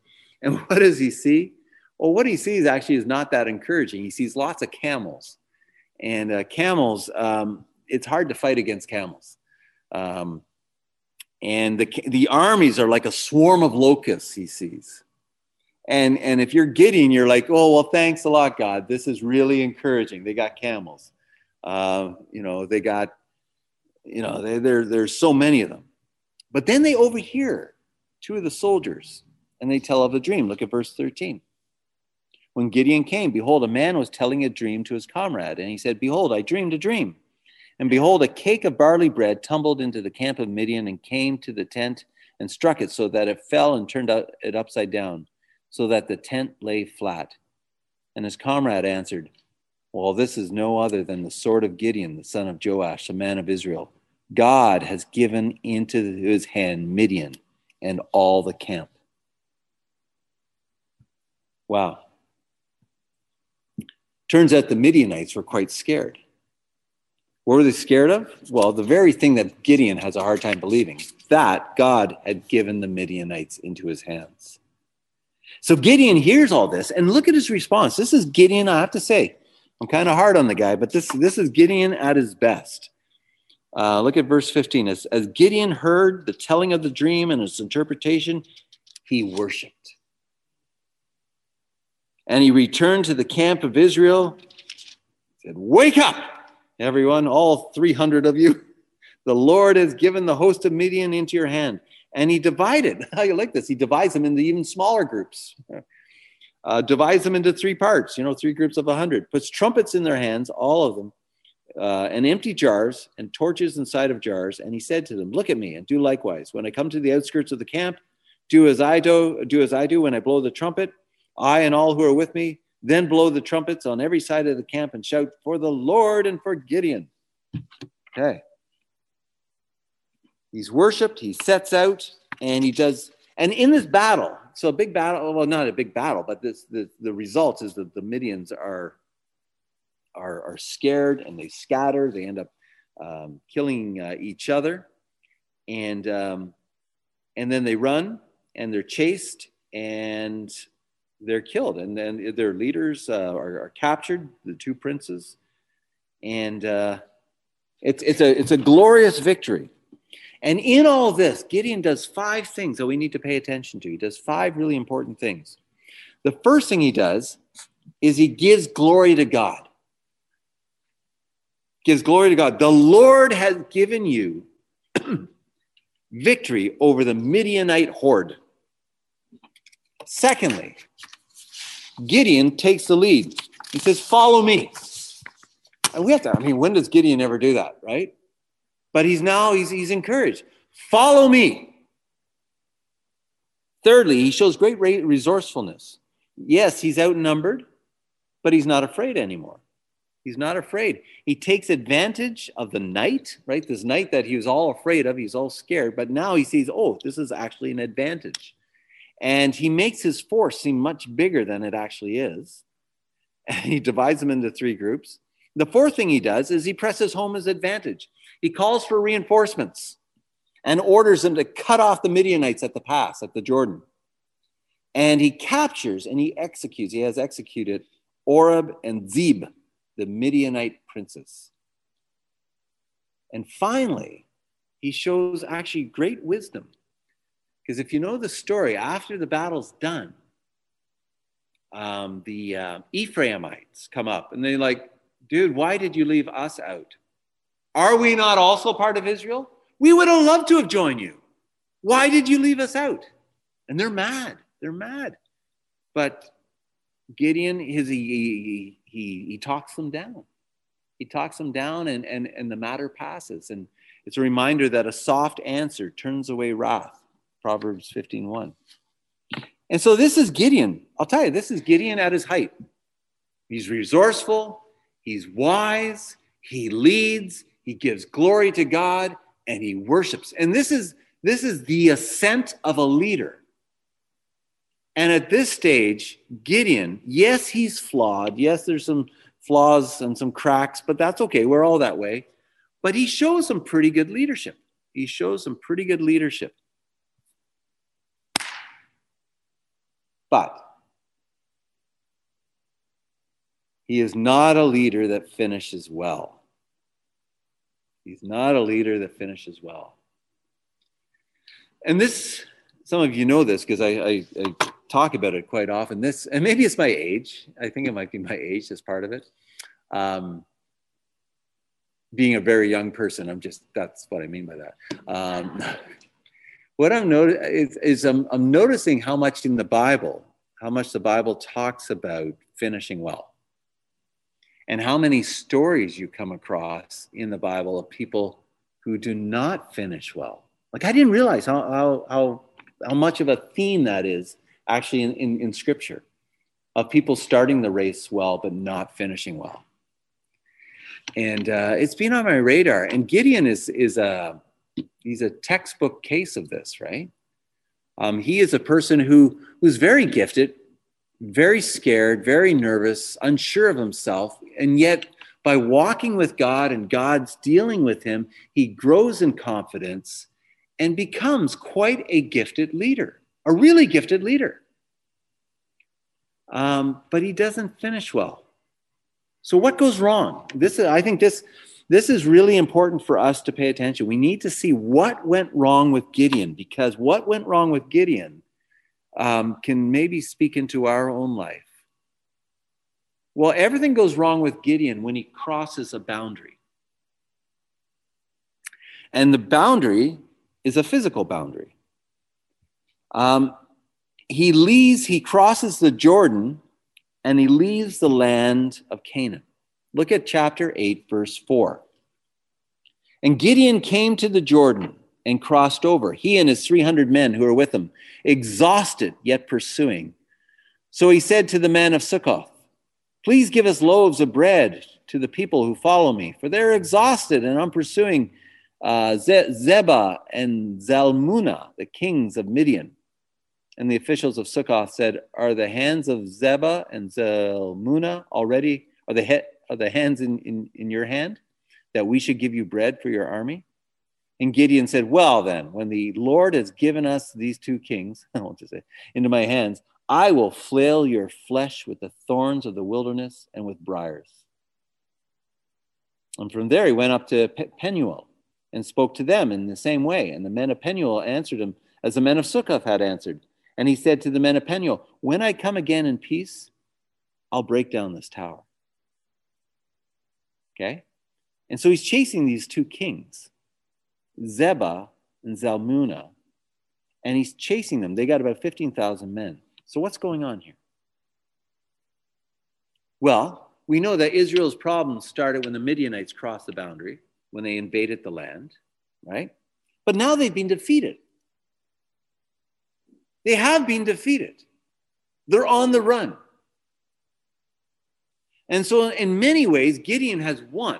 And [laughs] what does he see? Well, what he sees actually is not that encouraging. He sees lots of camels. And uh, camels, um, it's hard to fight against camels. Um, and the, the armies are like a swarm of locusts, he sees. And, and if you're Gideon, you're like, oh, well, thanks a lot, God. This is really encouraging. They got camels. Uh, you know, they got, you know, they, there, there's so many of them. But then they overhear two of the soldiers and they tell of a dream. Look at verse 13. When Gideon came, behold, a man was telling a dream to his comrade. And he said, Behold, I dreamed a dream. And behold, a cake of barley bread tumbled into the camp of Midian and came to the tent and struck it so that it fell and turned it upside down, so that the tent lay flat. And his comrade answered, Well, this is no other than the sword of Gideon, the son of Joash, a man of Israel. God has given into his hand Midian and all the camp. Wow. Turns out the Midianites were quite scared. What were they scared of? Well, the very thing that Gideon has a hard time believing that God had given the Midianites into his hands. So Gideon hears all this and look at his response. This is Gideon, I have to say, I'm kind of hard on the guy, but this, this is Gideon at his best. Uh, look at verse 15. As, as Gideon heard the telling of the dream and its interpretation, he worshiped. And he returned to the camp of Israel, He said, Wake up! everyone, all 300 of you. The Lord has given the host of Midian into your hand. And he divided. [laughs] How you like this? He divides them into even smaller groups. Uh, divides them into three parts, you know, three groups of a 100. Puts trumpets in their hands, all of them, uh, and empty jars and torches inside of jars. And he said to them, Look at me and do likewise. When I come to the outskirts of the camp, do as I do, do as I do when I blow the trumpet. I and all who are with me then blow the trumpets on every side of the camp and shout, For the Lord and for Gideon. Okay. He's worshiped, he sets out, and he does. And in this battle, so a big battle, well, not a big battle, but this the, the result is that the Midians are, are, are scared and they scatter. They end up um, killing uh, each other. And, um, and then they run and they're chased and they're killed, and then their leaders uh, are, are, captured, the two princes, and uh, it's it's a it's a glorious victory. And in all this, Gideon does five things that we need to pay attention to. He does five really important things. The first thing he does is he gives glory to God. Gives glory to God. The Lord has given you [clears throat] victory over the Midianite horde. Secondly, Gideon takes the lead. He says, Follow me. And we have to, I mean, when does Gideon ever do that, right? But he's now, he's, he's encouraged. Follow me. Thirdly, he shows great resourcefulness. Yes, he's outnumbered, but he's not afraid anymore. He's not afraid. He takes advantage of the night, right? This night that he was all afraid of, he's all scared, but now he sees, oh, this is actually an advantage. And he makes his force seem much bigger than it actually is. And [laughs] he divides them into three groups. The fourth thing he does is he presses home his advantage. He calls for reinforcements and orders them to cut off the Midianites at the pass, at the Jordan. And he captures and he executes, he has executed Oreb and Zeb, the Midianite princes. And finally, he shows actually great wisdom because if you know the story, after the battle's done, um, the uh, Ephraimites come up and they're like, dude, why did you leave us out? Are we not also part of Israel? We would have loved to have joined you. Why did you leave us out? And they're mad. They're mad. But Gideon, his, he, he, he, talks them down. He talks them down, and, and, and the matter passes. And it's a reminder that a soft answer turns away wrath. Proverbs 15:1. And so this is Gideon. I'll tell you, this is Gideon at his height. He's resourceful, he's wise, he leads, he gives glory to God, and he worships. And this is this is the ascent of a leader. And at this stage, Gideon, yes, he's flawed. Yes, there's some flaws and some cracks, but that's okay. We're all that way. But he shows some pretty good leadership. He shows some pretty good leadership. But he is not a leader that finishes well. He's not a leader that finishes well. And this, some of you know this because I, I, I, talk about it quite often. This, and maybe it's my age. I think it might be my age as part of it. Um, being a very young person, I'm just, that's what I mean by that. Um, [laughs] what I'm noticing is, is I'm, I'm noticing how much in the Bible, how much the Bible talks about finishing well. And how many stories you come across in the Bible of people who do not finish well. Like I didn't realize how, how, how, how much of a theme that is actually in, in, in scripture of people starting the race well, but not finishing well. And uh, it's been on my radar. And Gideon is, is a, he's a textbook case of this, right? Um, he is a person who who's very gifted, very scared, very nervous, unsure of himself, and yet by walking with God and God's dealing with him, he grows in confidence and becomes quite a gifted leader, a really gifted leader. Um, but he doesn't finish well. So what goes wrong? This is, I think this this is really important for us to pay attention. We need to see what went wrong with Gideon because what went wrong with Gideon um, can maybe speak into our own life. Well, everything goes wrong with Gideon when he crosses a boundary. And the boundary is a physical boundary. Um, he leaves, he crosses the Jordan and he leaves the land of Canaan. Look at chapter 8, verse 4. And Gideon came to the Jordan and crossed over, he and his 300 men who were with him, exhausted yet pursuing. So he said to the men of Succoth, Please give us loaves of bread to the people who follow me, for they're exhausted and I'm pursuing uh, Zebah and Zalmunna, the kings of Midian. And the officials of Succoth said, Are the hands of Zebah and Zalmunna already, are the, he- are the hands in, in, in your hand that we should give you bread for your army? And Gideon said, Well, then, when the Lord has given us these two kings, I want to say, into my hands, I will flail your flesh with the thorns of the wilderness and with briars. And from there he went up to Penuel and spoke to them in the same way. And the men of Penuel answered him as the men of Succoth had answered. And he said to the men of Penuel, When I come again in peace, I'll break down this tower. Okay? And so he's chasing these two kings, Zebah and Zalmunna, and he's chasing them. They got about 15,000 men. So what's going on here? Well, we know that Israel's problems started when the Midianites crossed the boundary, when they invaded the land, right? But now they've been defeated. They have been defeated. They're on the run. And so, in many ways, Gideon has won.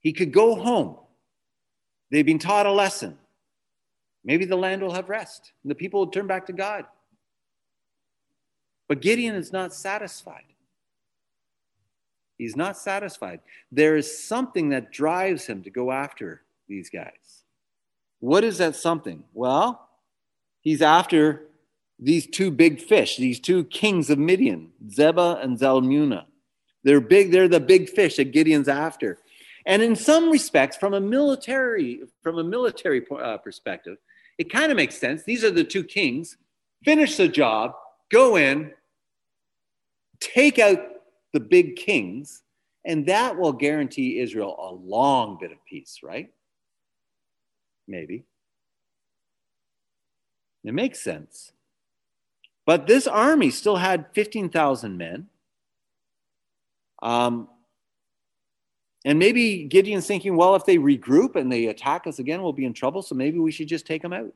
He could go home. They've been taught a lesson. Maybe the land will have rest and the people will turn back to God. But Gideon is not satisfied. He's not satisfied. There is something that drives him to go after these guys. What is that something? Well, he's after these two big fish, these two kings of Midian, Zebah and Zalmunna. They're big, they're the big fish that Gideon's after. And in some respects, from a military, from a military uh, perspective, it kind of makes sense. These are the two kings. Finish the job, go in, take out the big kings, and that will guarantee Israel a long bit of peace, right? Maybe. It makes sense. But this army still had 15,000 men. Um, and maybe Gideon's thinking, well, if they regroup and they attack us again, we'll be in trouble. So maybe we should just take them out.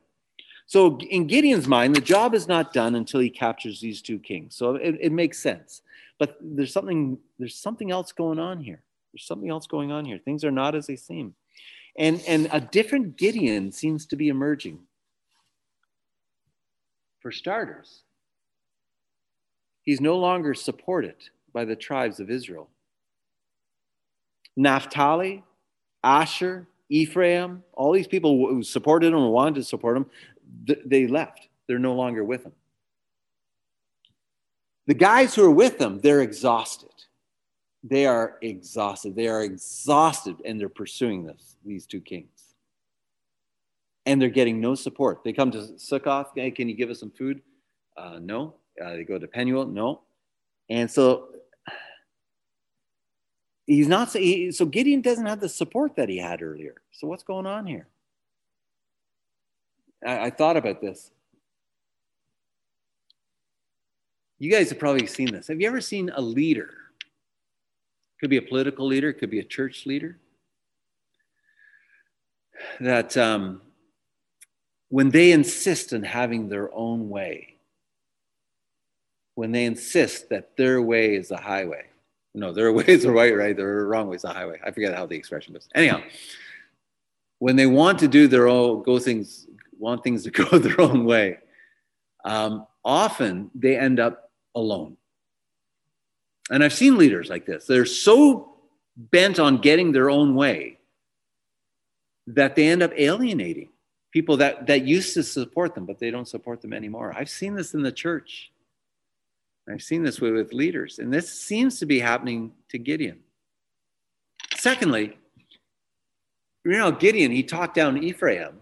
So in Gideon's mind, the job is not done until he captures these two kings. So it, it makes sense. But there's something, there's something else going on here. There's something else going on here. Things are not as they seem. And, and a different Gideon seems to be emerging. For starters, he's no longer supported by the tribes of Israel. Naphtali, Asher, Ephraim, all these people who supported him or wanted to support him, they left. They're no longer with him. The guys who are with them, they're exhausted. They are exhausted. They are exhausted and they're pursuing this, these two kings. And they're getting no support. They come to Sukkoth, hey, can you give us some food? Uh, no. Uh, they go to Penuel, no. And so he's not he, so Gideon doesn't have the support that he had earlier. So what's going on here? I, I thought about this. You guys have probably seen this. Have you ever seen a leader? Could be a political leader, could be a church leader. That um, when they insist on having their own way, when they insist that their way is the highway, no, their [laughs] ways are right, right? Their wrong ways the highway. I forget how the expression goes. Anyhow, when they want to do their own, go things, want things to [laughs] go their own way, um, often they end up alone. And I've seen leaders like this. They're so bent on getting their own way that they end up alienating people that, that used to support them, but they don't support them anymore. I've seen this in the church. I've seen this with, leaders, and this seems to be happening to Gideon. Secondly, you know, Gideon, he talked down Ephraim.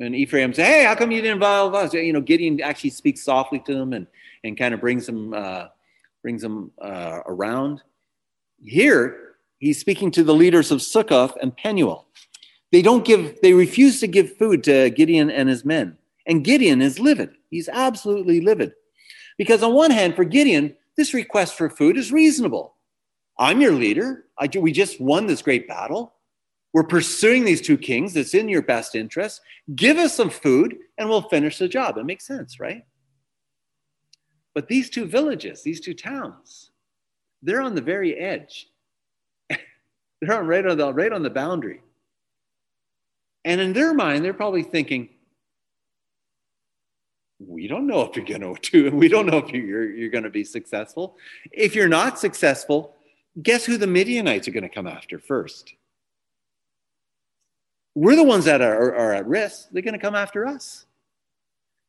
And Ephraim said, Hey, how come you didn't involve us? You know, Gideon actually speaks softly to them and, and kind of brings them, uh, brings them uh, around. Here, he's speaking to the leaders of Sukkoth and Penuel. They don't give, they refuse to give food to Gideon and his men. And Gideon is livid. He's absolutely livid. Because on one hand, for Gideon, this request for food is reasonable. I'm your leader. We just won this great battle. We're pursuing these two kings. It's in your best interest. Give us some food and we'll finish the job. It makes sense, right? But these two villages, these two towns, they're on the very edge. [laughs] they're on right on the right on the boundary. And in their mind, they're probably thinking, we don't know if you're going [laughs] to we don't know if you're, you're going to be successful. If you're not successful guess who the midianites are going to come after first? We're the ones that are, are at risk. They're going to come after us.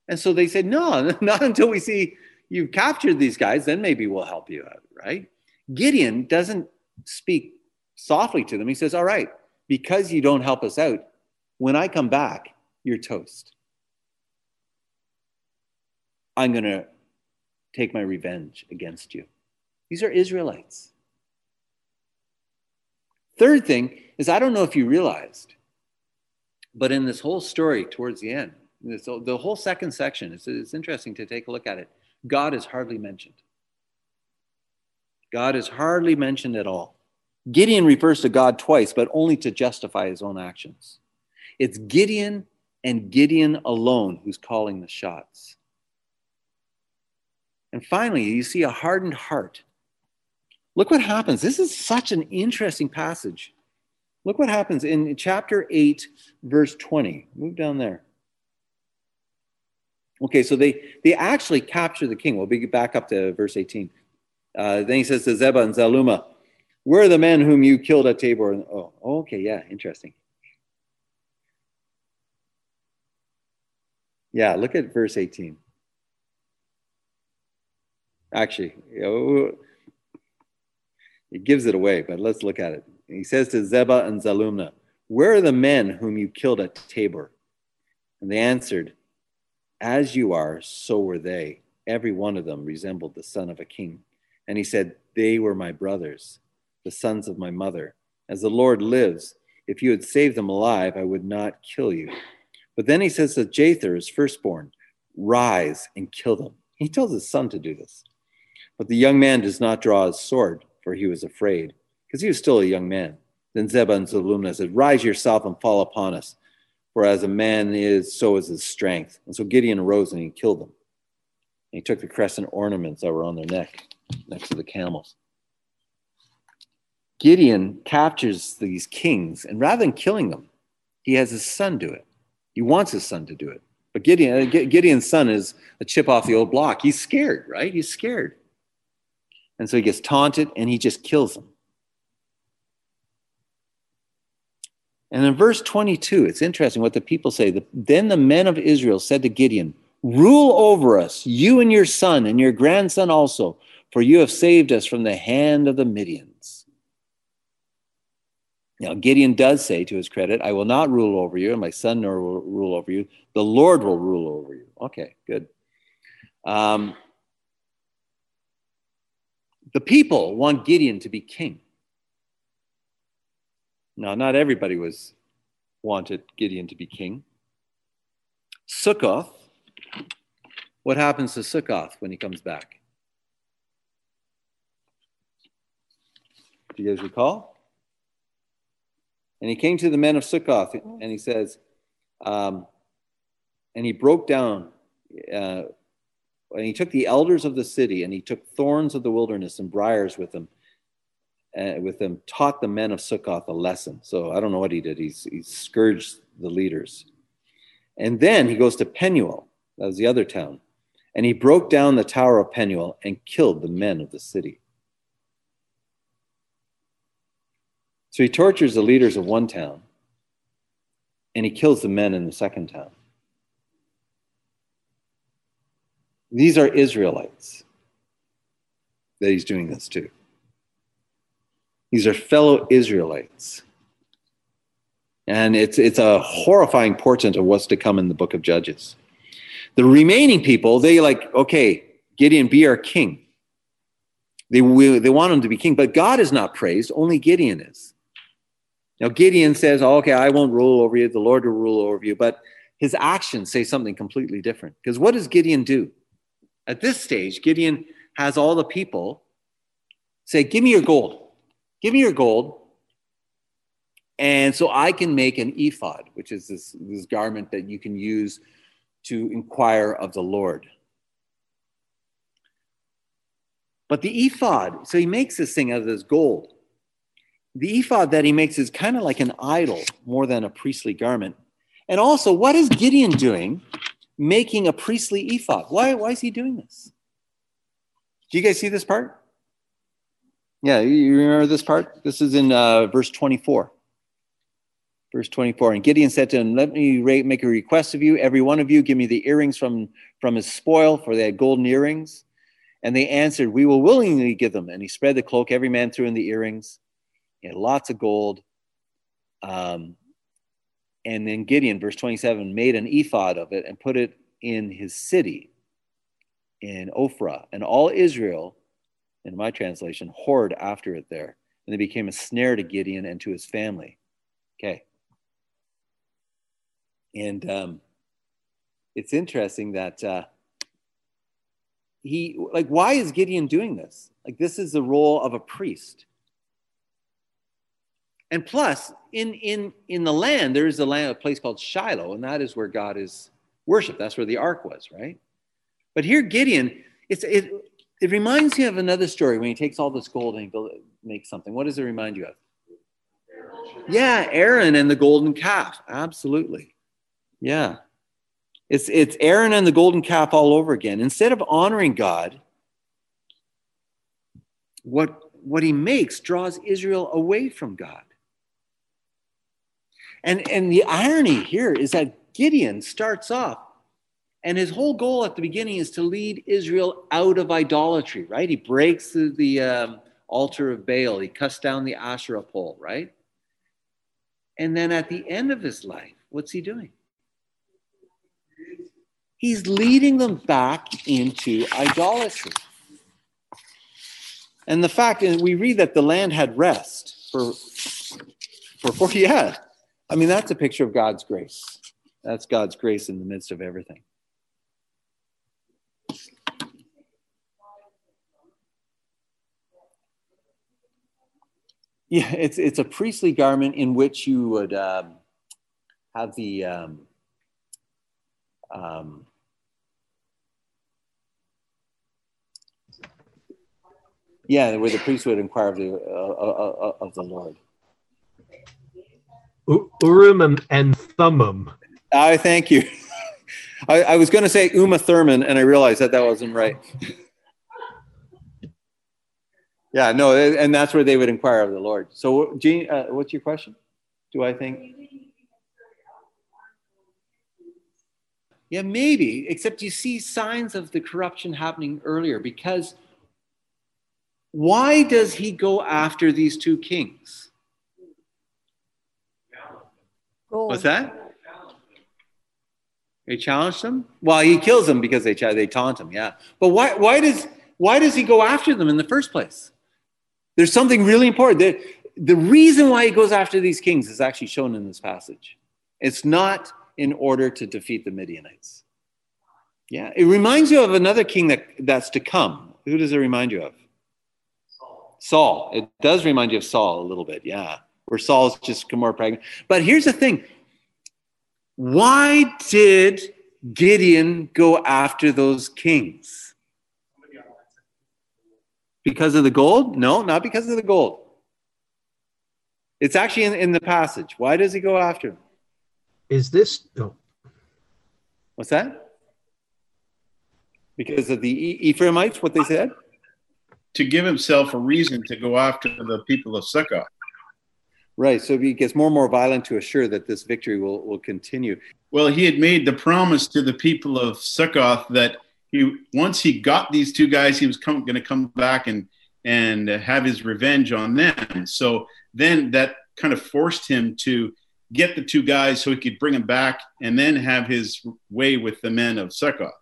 And so they said no [laughs] not until we see you've captured these guys then maybe we'll help you out right? Gideon doesn't speak softly to them. He says all right because you don't help us out when i come back you're toast I'm going to take my revenge against you. These are Israelites. Third thing is, I don't know if you realized, but in this whole story towards the end, this, the whole second section, it's, it's interesting to take a look at it. God is hardly mentioned. God is hardly mentioned at all. Gideon refers to God twice, but only to justify his own actions. It's Gideon and Gideon alone who's calling the shots. And finally, you see a hardened heart. Look what happens. This is such an interesting passage. Look what happens in chapter 8, verse 20. Move down there. Okay, so they, they actually capture the king. We'll be back up to verse 18. Uh, then he says to Zebah and Zalmunna, Where are the men whom you killed at Tabor? Oh, okay, yeah, interesting. Yeah, look at verse 18 actually, it gives it away, but let's look at it. He says to Zebah and Zalmunna, Where are the men whom you killed at Tabor? And they answered, As you are, so were they. Every one of them resembled the son of a king. And he said, They were my brothers, the sons of my mother. As the Lord lives, if you had saved them alive, I would not kill you. But then he says to Jether, his firstborn, Rise and kill them. He tells his son to do this. But the young man does not draw his sword, for he was afraid, because he was still a young man. Then Zebah and said, Rise yourself and fall upon us, for as a man is, so is his strength. And so Gideon arose and he killed them. And he took the crescent ornaments that were on their neck, next to the camels. Gideon captures these kings, and rather than killing them, he has his son do it. He wants his son to do it. But Gideon, Gideon's son is a chip off the old block. He's scared, right? He's scared. And so he gets taunted and he just kills them. And in verse 22, it's interesting what the people say. Then the men of Israel said to Gideon, Rule over us, you and your son and your grandson also, for you have saved us from the hand of the Midians. Now, Gideon does say to his credit, I will not rule over you, and my son nor will rule over you. The Lord will rule over you. Okay, good. Um, the people want Gideon to be king. Now, not everybody was wanted Gideon to be king. Sukkoth, what happens to Sukkoth when he comes back? Do you guys recall? And he came to the men of Sukkoth and he says, um, and he broke down, uh, and he took the elders of the city and he took thorns of the wilderness and briars with him uh, with them, taught the men of Sukkoth a lesson. So I don't know what he did. He's, he scourged the leaders. And then he goes to Penuel, that was the other town, and he broke down the tower of Penuel and killed the men of the city. So he tortures the leaders of one town and he kills the men in the second town. These are Israelites that he's doing this to. These are fellow Israelites. And it's, it's a horrifying portent of what's to come in the book of Judges. The remaining people, they like, okay, Gideon, be our king. They, they want him to be king, but God is not praised, only Gideon is. Now, Gideon says, oh, okay, I won't rule over you, the Lord will rule over you, but his actions say something completely different. Because what does Gideon do? At this stage, Gideon has all the people say, Give me your gold. Give me your gold. And so I can make an ephod, which is this, this garment that you can use to inquire of the Lord. But the ephod, so he makes this thing out of this gold. The ephod that he makes is kind of like an idol more than a priestly garment. And also, what is Gideon doing making a priestly ephod? Why, why is he doing this? Do you guys see this part? Yeah, you remember this part? This is in uh, verse 24. Verse 24. And Gideon said to him, Let me make a request of you. Every one of you, give me the earrings from, from his spoil, for they had golden earrings. And they answered, We will willingly give them. And he spread the cloak. Every man threw in the earrings. He had lots of gold. Um, and then Gideon, verse 27, made an ephod of it and put it in his city in Ophrah. And all Israel in my translation, whored after it there. And they became a snare to Gideon and to his family. Okay. And um, it's interesting that uh, he, like, why is Gideon doing this? Like, this is the role of a priest. And plus, in, in, in the land, there is a, land, a place called Shiloh, and that is where God is worshiped. That's where the ark was, right? But here, Gideon, it's, it, it reminds me of another story when he takes all this gold and he makes something. What does it remind you of? Yeah, Aaron and the golden calf. Absolutely. Yeah. It's, it's Aaron and the golden calf all over again. Instead of honoring God, what, what he makes draws Israel away from God. And, and the irony here is that Gideon starts off and his whole goal at the beginning is to lead Israel out of idolatry, right? He breaks the, um, altar of Baal, he cuts down the Asherah pole, right? And then at the end of his life, what's he doing? He's leading them back into idolatry. And the fact is, we read that the land had rest for, for [laughs] 40 years. I mean, that's a picture of God's grace. That's God's grace in the midst of everything. Yeah, it's it's a priestly garment in which you would um, have the um, um, Yeah, where the priest would inquire of the, uh, uh, uh, of the Lord. Urim and, and Thummim. I thank you. [laughs] I, I was going to say Uma Thurman, and I realized that that wasn't right. [laughs] yeah, no, and that's where they would inquire of the Lord. So, Jean, uh, what's your question? Do I think? Yeah, maybe, except you see signs of the corruption happening earlier because why does he go after these two kings? What's that? They challenged him. Well, he kills them because they they taunt him. Yeah, but why why does why does he go after them in the first place? There's something really important. The, the reason why he goes after these kings is actually shown in this passage. It's not in order to defeat the Midianites. Yeah, it reminds you of another king that, that's to come. Who does it remind you of? Saul. Saul. It does remind you of Saul a little bit, yeah, where Saul's just more pregnant. But here's the thing why did Gideon go after those kings? Because of the gold? No, not because of the gold. It's actually in, in the passage. Why does he go after them? Is this no? What's that? Because of the Ephraimites, what they said? to give himself a reason to go after the people of Sukkah. Right. So he gets more and more violent to assure that this victory will, will continue. Well, he had made the promise to the people of Succoth that he once he got these two guys, he was going to come back and and have his revenge on them. So then that kind of forced him to get the two guys so he could bring them back and then have his way with the men of Succoth.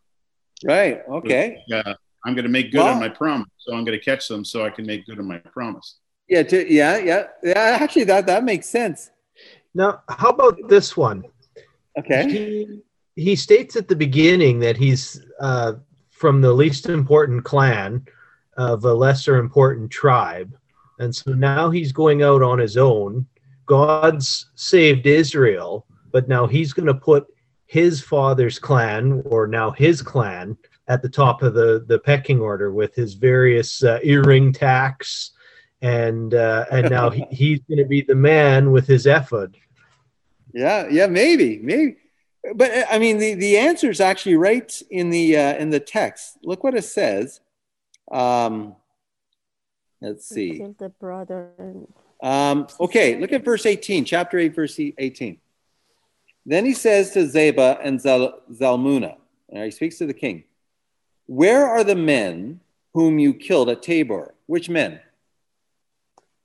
Right. Okay. Uh, I'm going to make good Well- on my promise, so I'm going to catch them so I can make good on my promise. Yeah. To, yeah. Yeah. Yeah. Actually, that that makes sense. now? How about this one? Okay. He he states at the beginning that he's uh, from the least important clan of a lesser important tribe, and so now he's going out on his own. God's saved Israel, but now he's going to put his father's clan, or now his clan, at the top of the the pecking order with his various uh, earring tax, and uh, and now he, [laughs] he's going to be the man with his ephod. Yeah. Yeah. Maybe. Maybe. But uh, I mean, the the answer is actually right in the uh, in the text. Look what it says. Um, let's see. Kill the brother. Um, okay, look at verse 18, chapter 8, verse 18. Then he says to Zebah and Zal- Zalmunna, and he speaks to the king, Where are the men whom you killed at Tabor? Which men?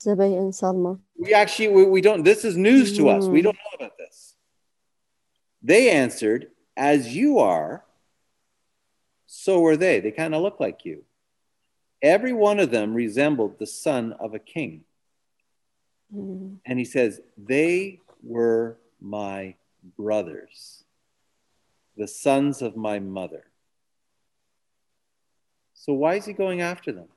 Zebay and Salma. We actually, we, we don't, this is news to us. We Hmm. don't know about this. They answered, As you are, so were they. They kind of look like you. Every one of them resembled the son of a king. Mm. And he says, They were my brothers, the sons of my mother. So why is he going after them?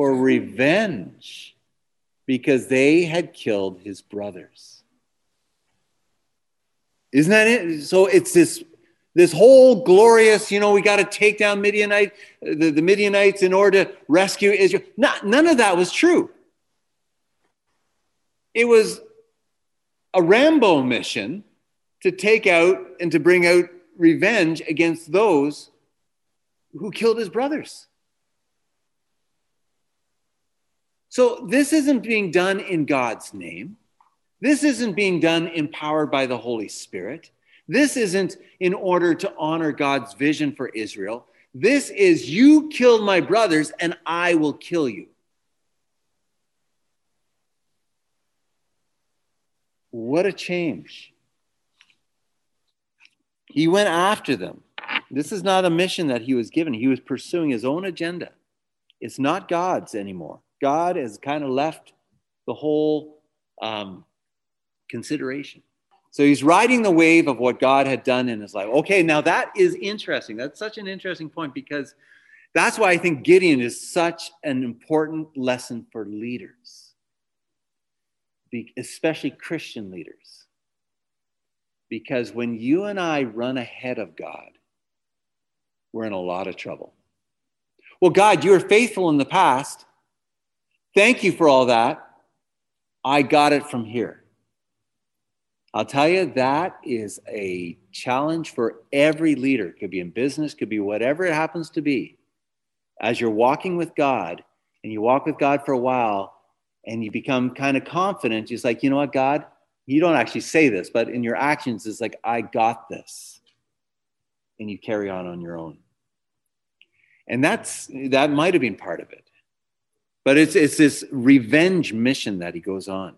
For revenge, because they had killed his brothers. Isn't that it? So it's this this whole glorious, you know, we got to take down Midianite, the, the Midianites in order to rescue Israel. Not, none of that was true. It was a Rambo mission to take out and to bring out revenge against those who killed his brothers. So this isn't being done in God's name. This isn't being done empowered by the Holy Spirit. This isn't in order to honor God's vision for Israel. This is you killed my brothers and I will kill you. What a change. He went after them. This is not a mission that he was given. He was pursuing his own agenda. It's not God's anymore. God has kind of left the whole um, consideration. So he's riding the wave of what God had done in his life. Okay, now that is interesting. That's such an interesting point because that's why I think Gideon is such an important lesson for leaders, especially Christian leaders. Because when you and I run ahead of God, we're in a lot of trouble. Well, God, you were faithful in the past. Thank you for all that. I got it from here. I'll tell you, that is a challenge for every leader. It could be in business, could be whatever it happens to be. As you're walking with God and you walk with God for a while and you become kind of confident, it's like, you know what, God, you don't actually say this, but in your actions, it's like, I got this. And you carry on on your own. And that's that might have been part of it. But it's, it's this revenge mission that he goes on.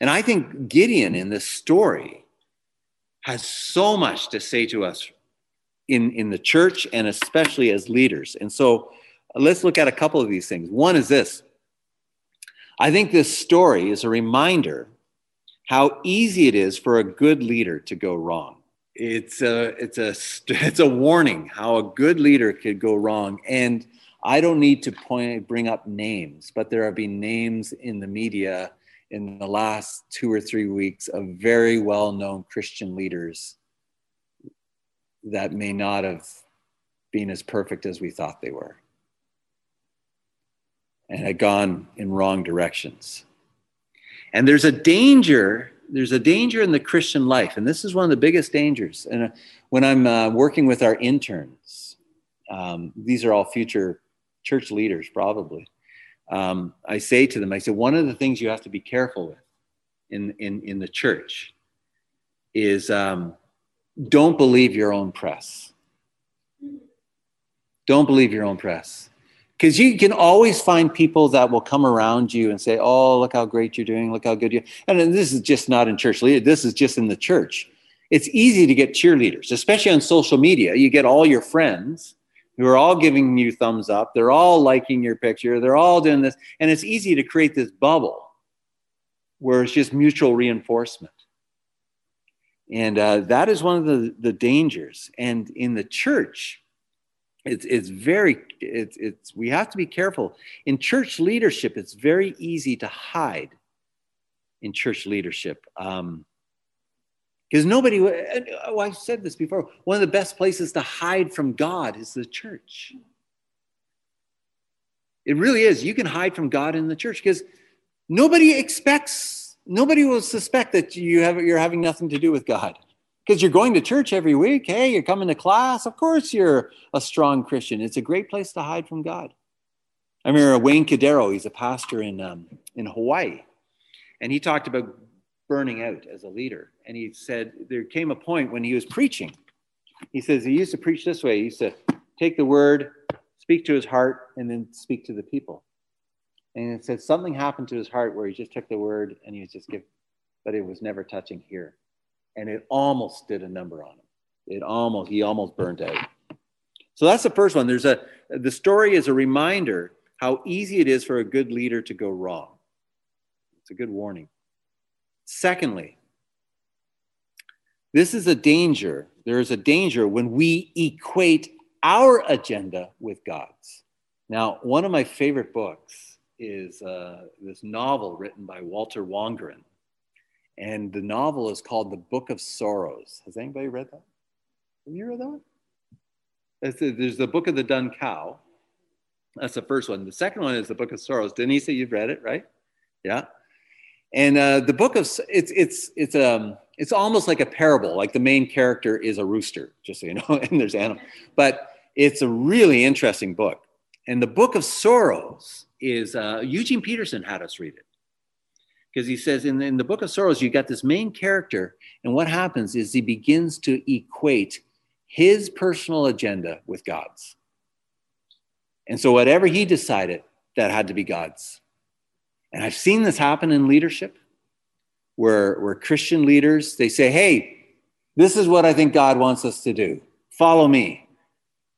And I think Gideon in this story has so much to say to us in, in the church and especially as leaders. And so let's look at a couple of these things. One is this I think this story is a reminder how easy it is for a good leader to go wrong. It's a, it's a, [laughs] it's a warning how a good leader could go wrong. And I don't need to point, bring up names, but there have been names in the media in the last two or three weeks of very well known Christian leaders that may not have been as perfect as we thought they were and had gone in wrong directions. And there's a danger, there's a danger in the Christian life, and this is one of the biggest dangers. And uh, when I'm uh, working with our interns, um, these are all future church leaders, probably um, I say to them, I say, one of the things you have to be careful with in, in, in the church is um, don't believe your own press. Don't believe your own press. Because you can always find people that will come around you and say, Oh, look how great you're doing. Look how good you And this is just not in church leader. This is just in the church. It's easy to get cheerleaders, especially on social media. You get all your friends who are all giving you thumbs up. They're all liking your picture. They're all doing this. And it's easy to create this bubble where it's just mutual reinforcement. And uh, that is one of the, the dangers. And in the church, it's, it's very, it's, it's, we have to be careful. In church leadership, it's very easy to hide in church leadership. Um, because nobody, oh, I've said this before, one of the best places to hide from God is the church. It really is. You can hide from God in the church because nobody expects, nobody will suspect that you have, you're having nothing to do with God. Because you're going to church every week. Hey, you're coming to class. Of course, you're a strong Christian. It's a great place to hide from God. I remember Wayne Cordeiro, he's a pastor in, um, in Hawaii. And he talked about burning out as a leader. And he said there came a point when he was preaching. He says he used to preach this way. He used to take the word, speak to his heart, and then speak to the people. And it said something happened to his heart where he just took the word and he was just give, but it was never touching here. And it almost did a number on him. It almost, he almost burned out. So that's the first one. There's a, the story is a reminder how easy it is for a good leader to go wrong. It's a good warning. Secondly, this is a danger. There is a danger when we equate our agenda with God's. Now, one of my favorite books is uh, this novel written by Walter Wangerin. And the novel is called The Book of Sorrows. Has anybody read that? Have you read that one? there's the Book of the Dun Cow. That's the first one. The second one is the Book of Sorrows. Denise, you've read it, right? Yeah. And uh, the book of it's it's it's um it's almost like a parable. Like the main character is a rooster, just so you know, [laughs] and there's animal. But it's a really interesting book. And the book of sorrows is uh, Eugene Peterson had us read it because he says in, in the book of sorrows you got this main character, and what happens is he begins to equate his personal agenda with God's. And so whatever he decided, that had to be God's. And I've seen this happen in leadership where Christian leaders, they say, hey, this is what I think God wants us to do. Follow me.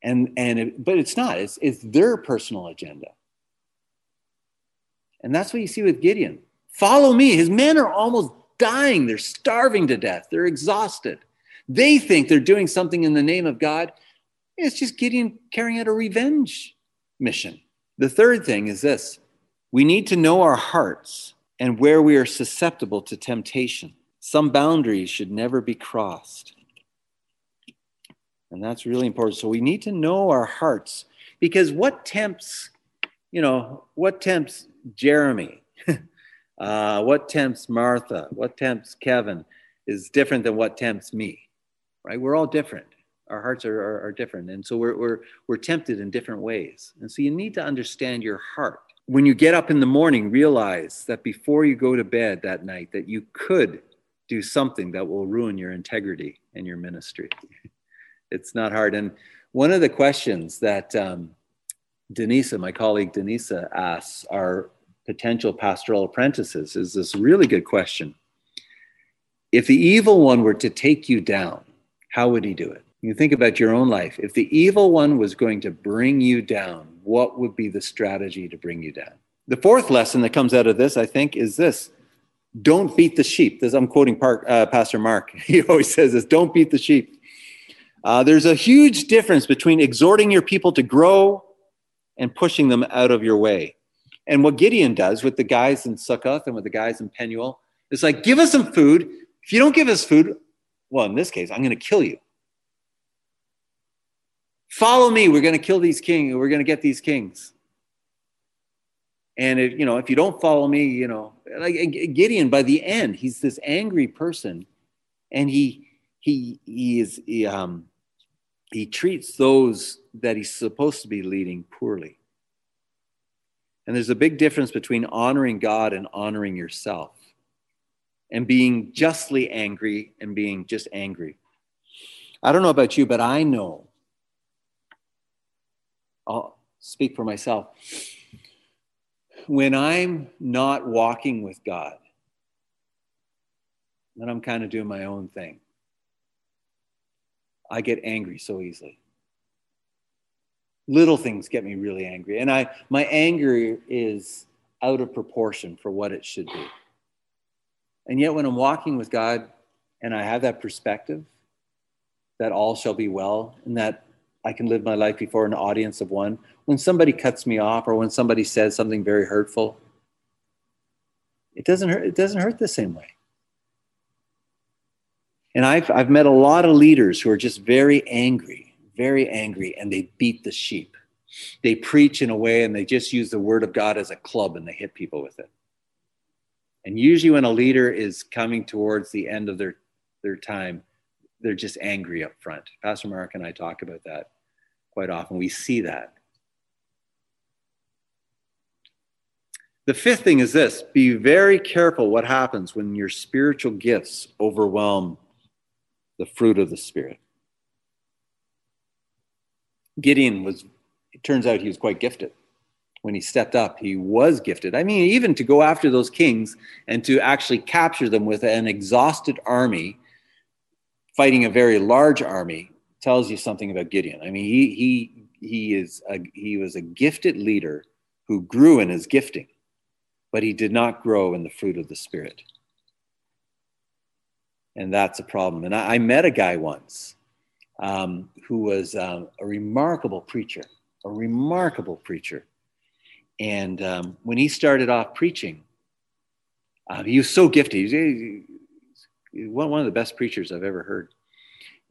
And, and it, but it's not, it's, it's their personal agenda. And that's what you see with Gideon. Follow me. His men are almost dying. They're starving to death. They're exhausted. They think they're doing something in the name of God. It's just Gideon carrying out a revenge mission. The third thing is this we need to know our hearts and where we are susceptible to temptation. Some boundaries should never be crossed. And that's really important. So we need to know our hearts. Because what tempts, you know, what tempts Jeremy? [laughs] uh, what tempts Martha? What tempts Kevin is different than what tempts me, right? We're all different. Our hearts are, are, are different. And so we're, we're, we're tempted in different ways. And so you need to understand your heart. When you get up in the morning, realize that before you go to bed that night, that you could do something that will ruin your integrity and your ministry. [laughs] it's not hard. And one of the questions that um, Denisa, my colleague Denisa, asks our potential pastoral apprentices is this really good question. If the evil one were to take you down, how would he do it? You think about your own life. If the evil one was going to bring you down, what would be the strategy to bring you down? The fourth lesson that comes out of this, I think, is this don't beat the sheep. This, I'm quoting Park, uh, Pastor Mark. [laughs] He always says this don't beat the sheep. Uh, there's a huge difference between exhorting your people to grow and pushing them out of your way. And what Gideon does with the guys in Succoth and with the guys in Penuel is like, give us some food. If you don't give us food, well, in this case, I'm going to kill you. Follow me. We're going to kill these kings. We're going to get these kings. And if, you know, if you don't follow me, you know, like Gideon, by the end, he's this angry person, and he he he is he, um, he treats those that he's supposed to be leading poorly. And there's a big difference between honoring God and honoring yourself, and being justly angry and being just angry. I don't know about you, but I know. I'll speak for myself when I'm not walking with God, then I'm kind of doing my own thing. I get angry so easily. Little things get me really angry. And I my anger is out of proportion for what it should be. And yet when I'm walking with God and I have that perspective that all shall be well and that I can live my life before an audience of one. When somebody cuts me off or when somebody says something very hurtful, it doesn't hurt, it doesn't hurt the same way. And I've, I've met a lot of leaders who are just very angry, very angry, and they beat the sheep. They preach in a way and they just use the word of God as a club and they hit people with it. And usually, when a leader is coming towards the end of their, their time, they're just angry up front. Pastor Mark and I talk about that quite often. We see that. The fifth thing is this be very careful what happens when your spiritual gifts overwhelm the fruit of the Spirit. Gideon was, it turns out he was quite gifted. When he stepped up, he was gifted. I mean, even to go after those kings and to actually capture them with an exhausted army fighting a very large army tells you something about Gideon. I mean, he he he is a, he was a gifted leader who grew in his gifting, but he did not grow in the fruit of the spirit. And that's a problem. And I, I met a guy once um, who was um, a remarkable preacher, a remarkable preacher. And um, when he started off preaching, uh, he was so gifted. He, was one of the best preachers I've ever heard.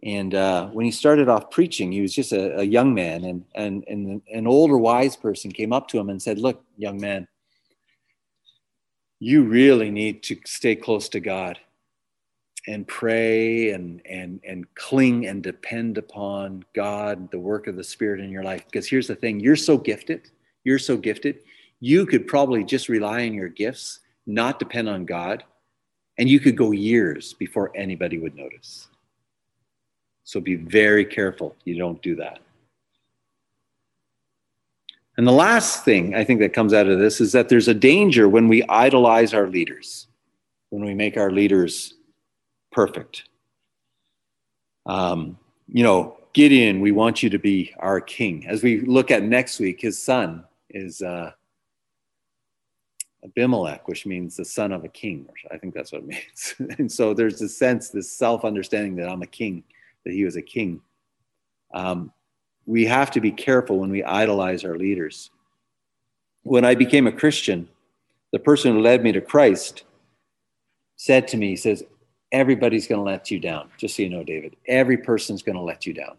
And uh, when he started off preaching, he was just a, a, young man, and, and, and an older wise person came up to him and said, Look, young man, you really need to stay close to God and pray and, and, and cling and depend upon God, the work of the Spirit in your life. Because here's the thing you're so gifted, you're so gifted, you could probably just rely on your gifts, not depend on God and you could go years before anybody would notice. So be very careful you don't do that. And the last thing I think that comes out of this is that there's a danger when we idolize our leaders, when we make our leaders perfect. Um, you know, Gideon, we want you to be our king. As we look at next week, his son is uh, Abimelech, which means the son of a king. I think that's what it means. [laughs] and so there's a sense, this self understanding that I'm a king, that he was a king. Um, we have to be careful when we idolize our leaders. When I became a Christian, the person who led me to Christ said to me, he says, Everybody's going to let you down. Just so you know, David, every person's going to let you down.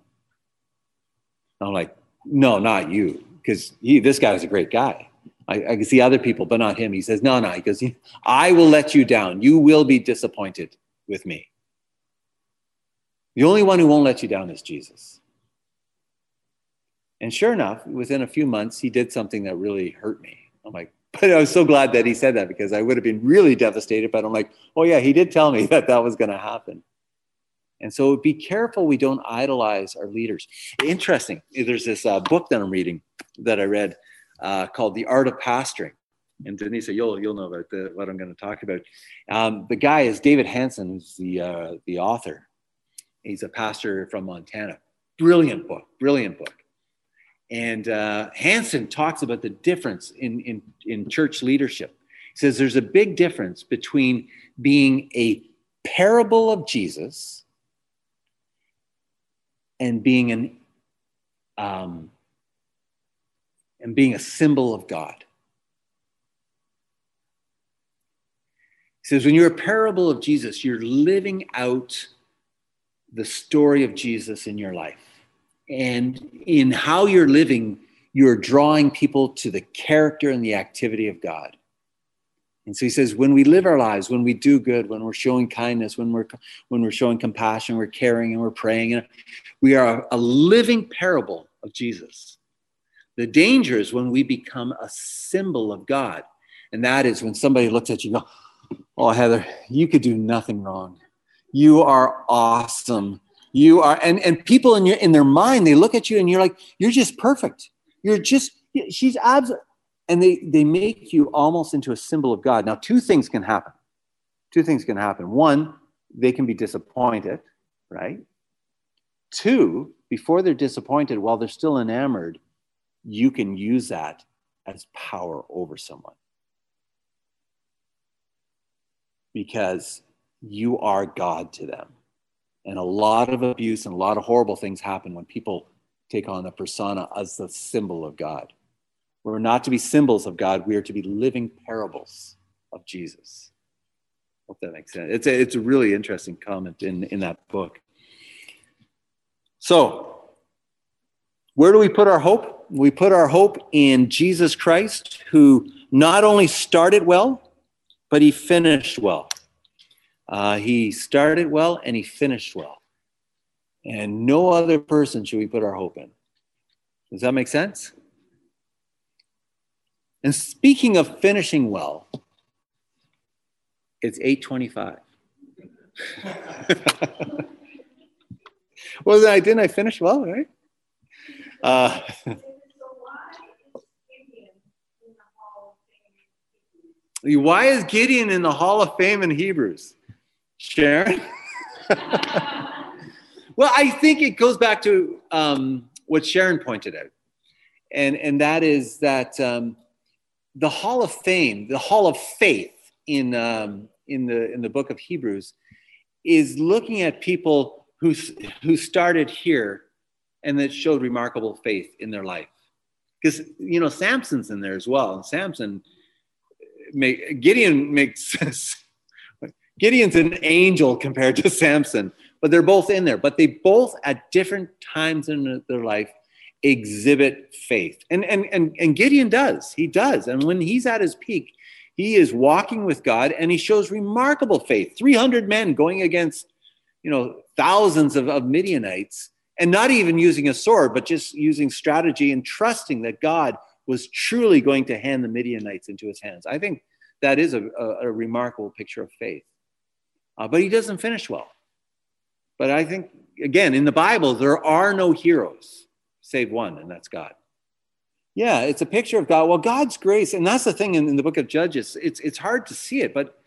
I'm like, no, not you, because this guy is a great guy. I, I can see other people, but not him. He says, no, no. He goes, I will let you down. You will be disappointed with me. The only one who won't let you down is Jesus. And sure enough, within a few months, he did something that really hurt me. I'm like, [laughs] but I was so glad that he said that because I would have been really devastated. But I'm like, oh, yeah, he did tell me [laughs] that that was going to happen. And so be careful we don't idolize our leaders. Interesting. There's this uh, book that I'm reading that I read uh, called The Art of Pastoring. And Denise, you'll, you'll know about the, what I'm going to talk about. Um, the guy is David Hansen, who's the, uh, the author. He's a pastor from Montana. Brilliant book, brilliant book. And uh, Hansen talks about the difference in, in, in church leadership. He says there's a big difference between being a parable of Jesus and being an um, and being a symbol of God. He says, when you're a parable of Jesus, you're living out the story of Jesus in your life. And in how you're living, you're drawing people to the character and the activity of God. And so he says, when we live our lives, when we do good, when we're showing kindness, when we're when we're showing compassion, we're caring and we're praying, and we are a living parable of Jesus. The danger is when we become a symbol of God. And that is when somebody looks at you and go, Oh, Heather, you could do nothing wrong. You are awesome. You are, and, and people in your in their mind, they look at you and you're like, you're just perfect. You're just, she's absolutely, and they they make you almost into a symbol of God. Now, two things can happen. Two things can happen. One, they can be disappointed, right? Two, before they're disappointed, while they're still enamored, you can use that as power over someone. Because you are God to them. And a lot of abuse and a lot of horrible things happen when people take on the persona as the symbol of God. We're not to be symbols of God, we are to be living parables of Jesus. Hope that makes sense. It's a, it's a really interesting comment in, in that book. So, where do we put our hope? We put our hope in Jesus Christ, who not only started well, but he finished well. Uh, he started well and he finished well. And no other person should we put our hope in. Does that make sense? And speaking of finishing well, it's 825. [laughs] well, didn't I finish well, right? Uh, [laughs] why is Gideon in the Hall of Fame in Hebrews? Sharon? well, I think it goes back to um, what Sharon pointed out. And, and that is that um, the Hall of Fame, the Hall of Faith in, um, in, the, in the book of Hebrews, is looking at people who, who started here and that showed remarkable faith in their life. Because, you know, Samson's in there as well. And Samson, make, Gideon makes [laughs] Gideon's an angel compared to [laughs] Samson, but they're both in there. But they both, at different times in their life, exhibit faith. And, and, and, and Gideon does. He does. And when he's at his peak, he is walking with God and he shows remarkable faith. 300 men going against, you know, thousands of, of Midianites and not even using a sword, but just using strategy and trusting that God was truly going to hand the Midianites into his hands. I think that is a, a, a remarkable picture of faith. Uh, but he doesn't finish well. But I think, again, in the Bible, there are no heroes save one, and that's God. Yeah, it's a picture of God. Well, God's grace, and that's the thing in, in the book of Judges, it's, it's hard to see it, but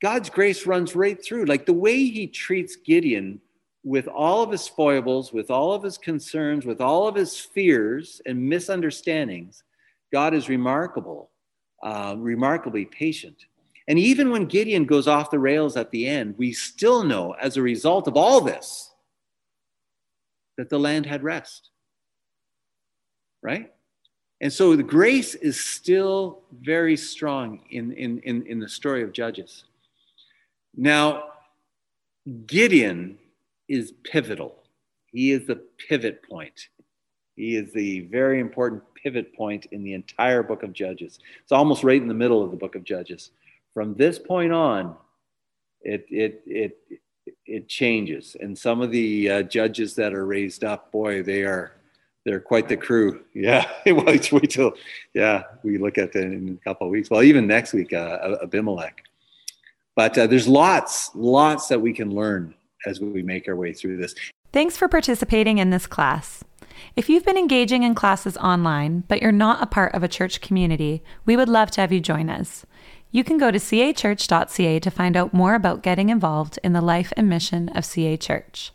God's grace runs right through. Like the way he treats Gideon with all of his foibles, with all of his concerns, with all of his fears and misunderstandings, God is remarkable, uh, remarkably patient. And even when Gideon goes off the rails at the end, we still know as a result of all this that the land had rest. Right? And so the grace is still very strong in, in, in, in the story of Judges. Now, Gideon is pivotal. He is the pivot point. He is the very important pivot point in the entire book of Judges. It's almost right in the middle of the book of Judges. From this point on, it it it it changes, and some of the uh, judges that are raised up, boy, they are they're quite the crew. [laughs] Yeah, [laughs] wait, till yeah we look at that in a couple of weeks. Well, even next week, uh, Abimelech. But uh, there's lots, lots that we can learn as we make our way through this. Thanks for participating in this class. If you've been engaging in classes online, but you're not a part of a church community, we would love to have you join us. You can go to cachurch.ca to find out more about getting involved in the life and mission of CA Church.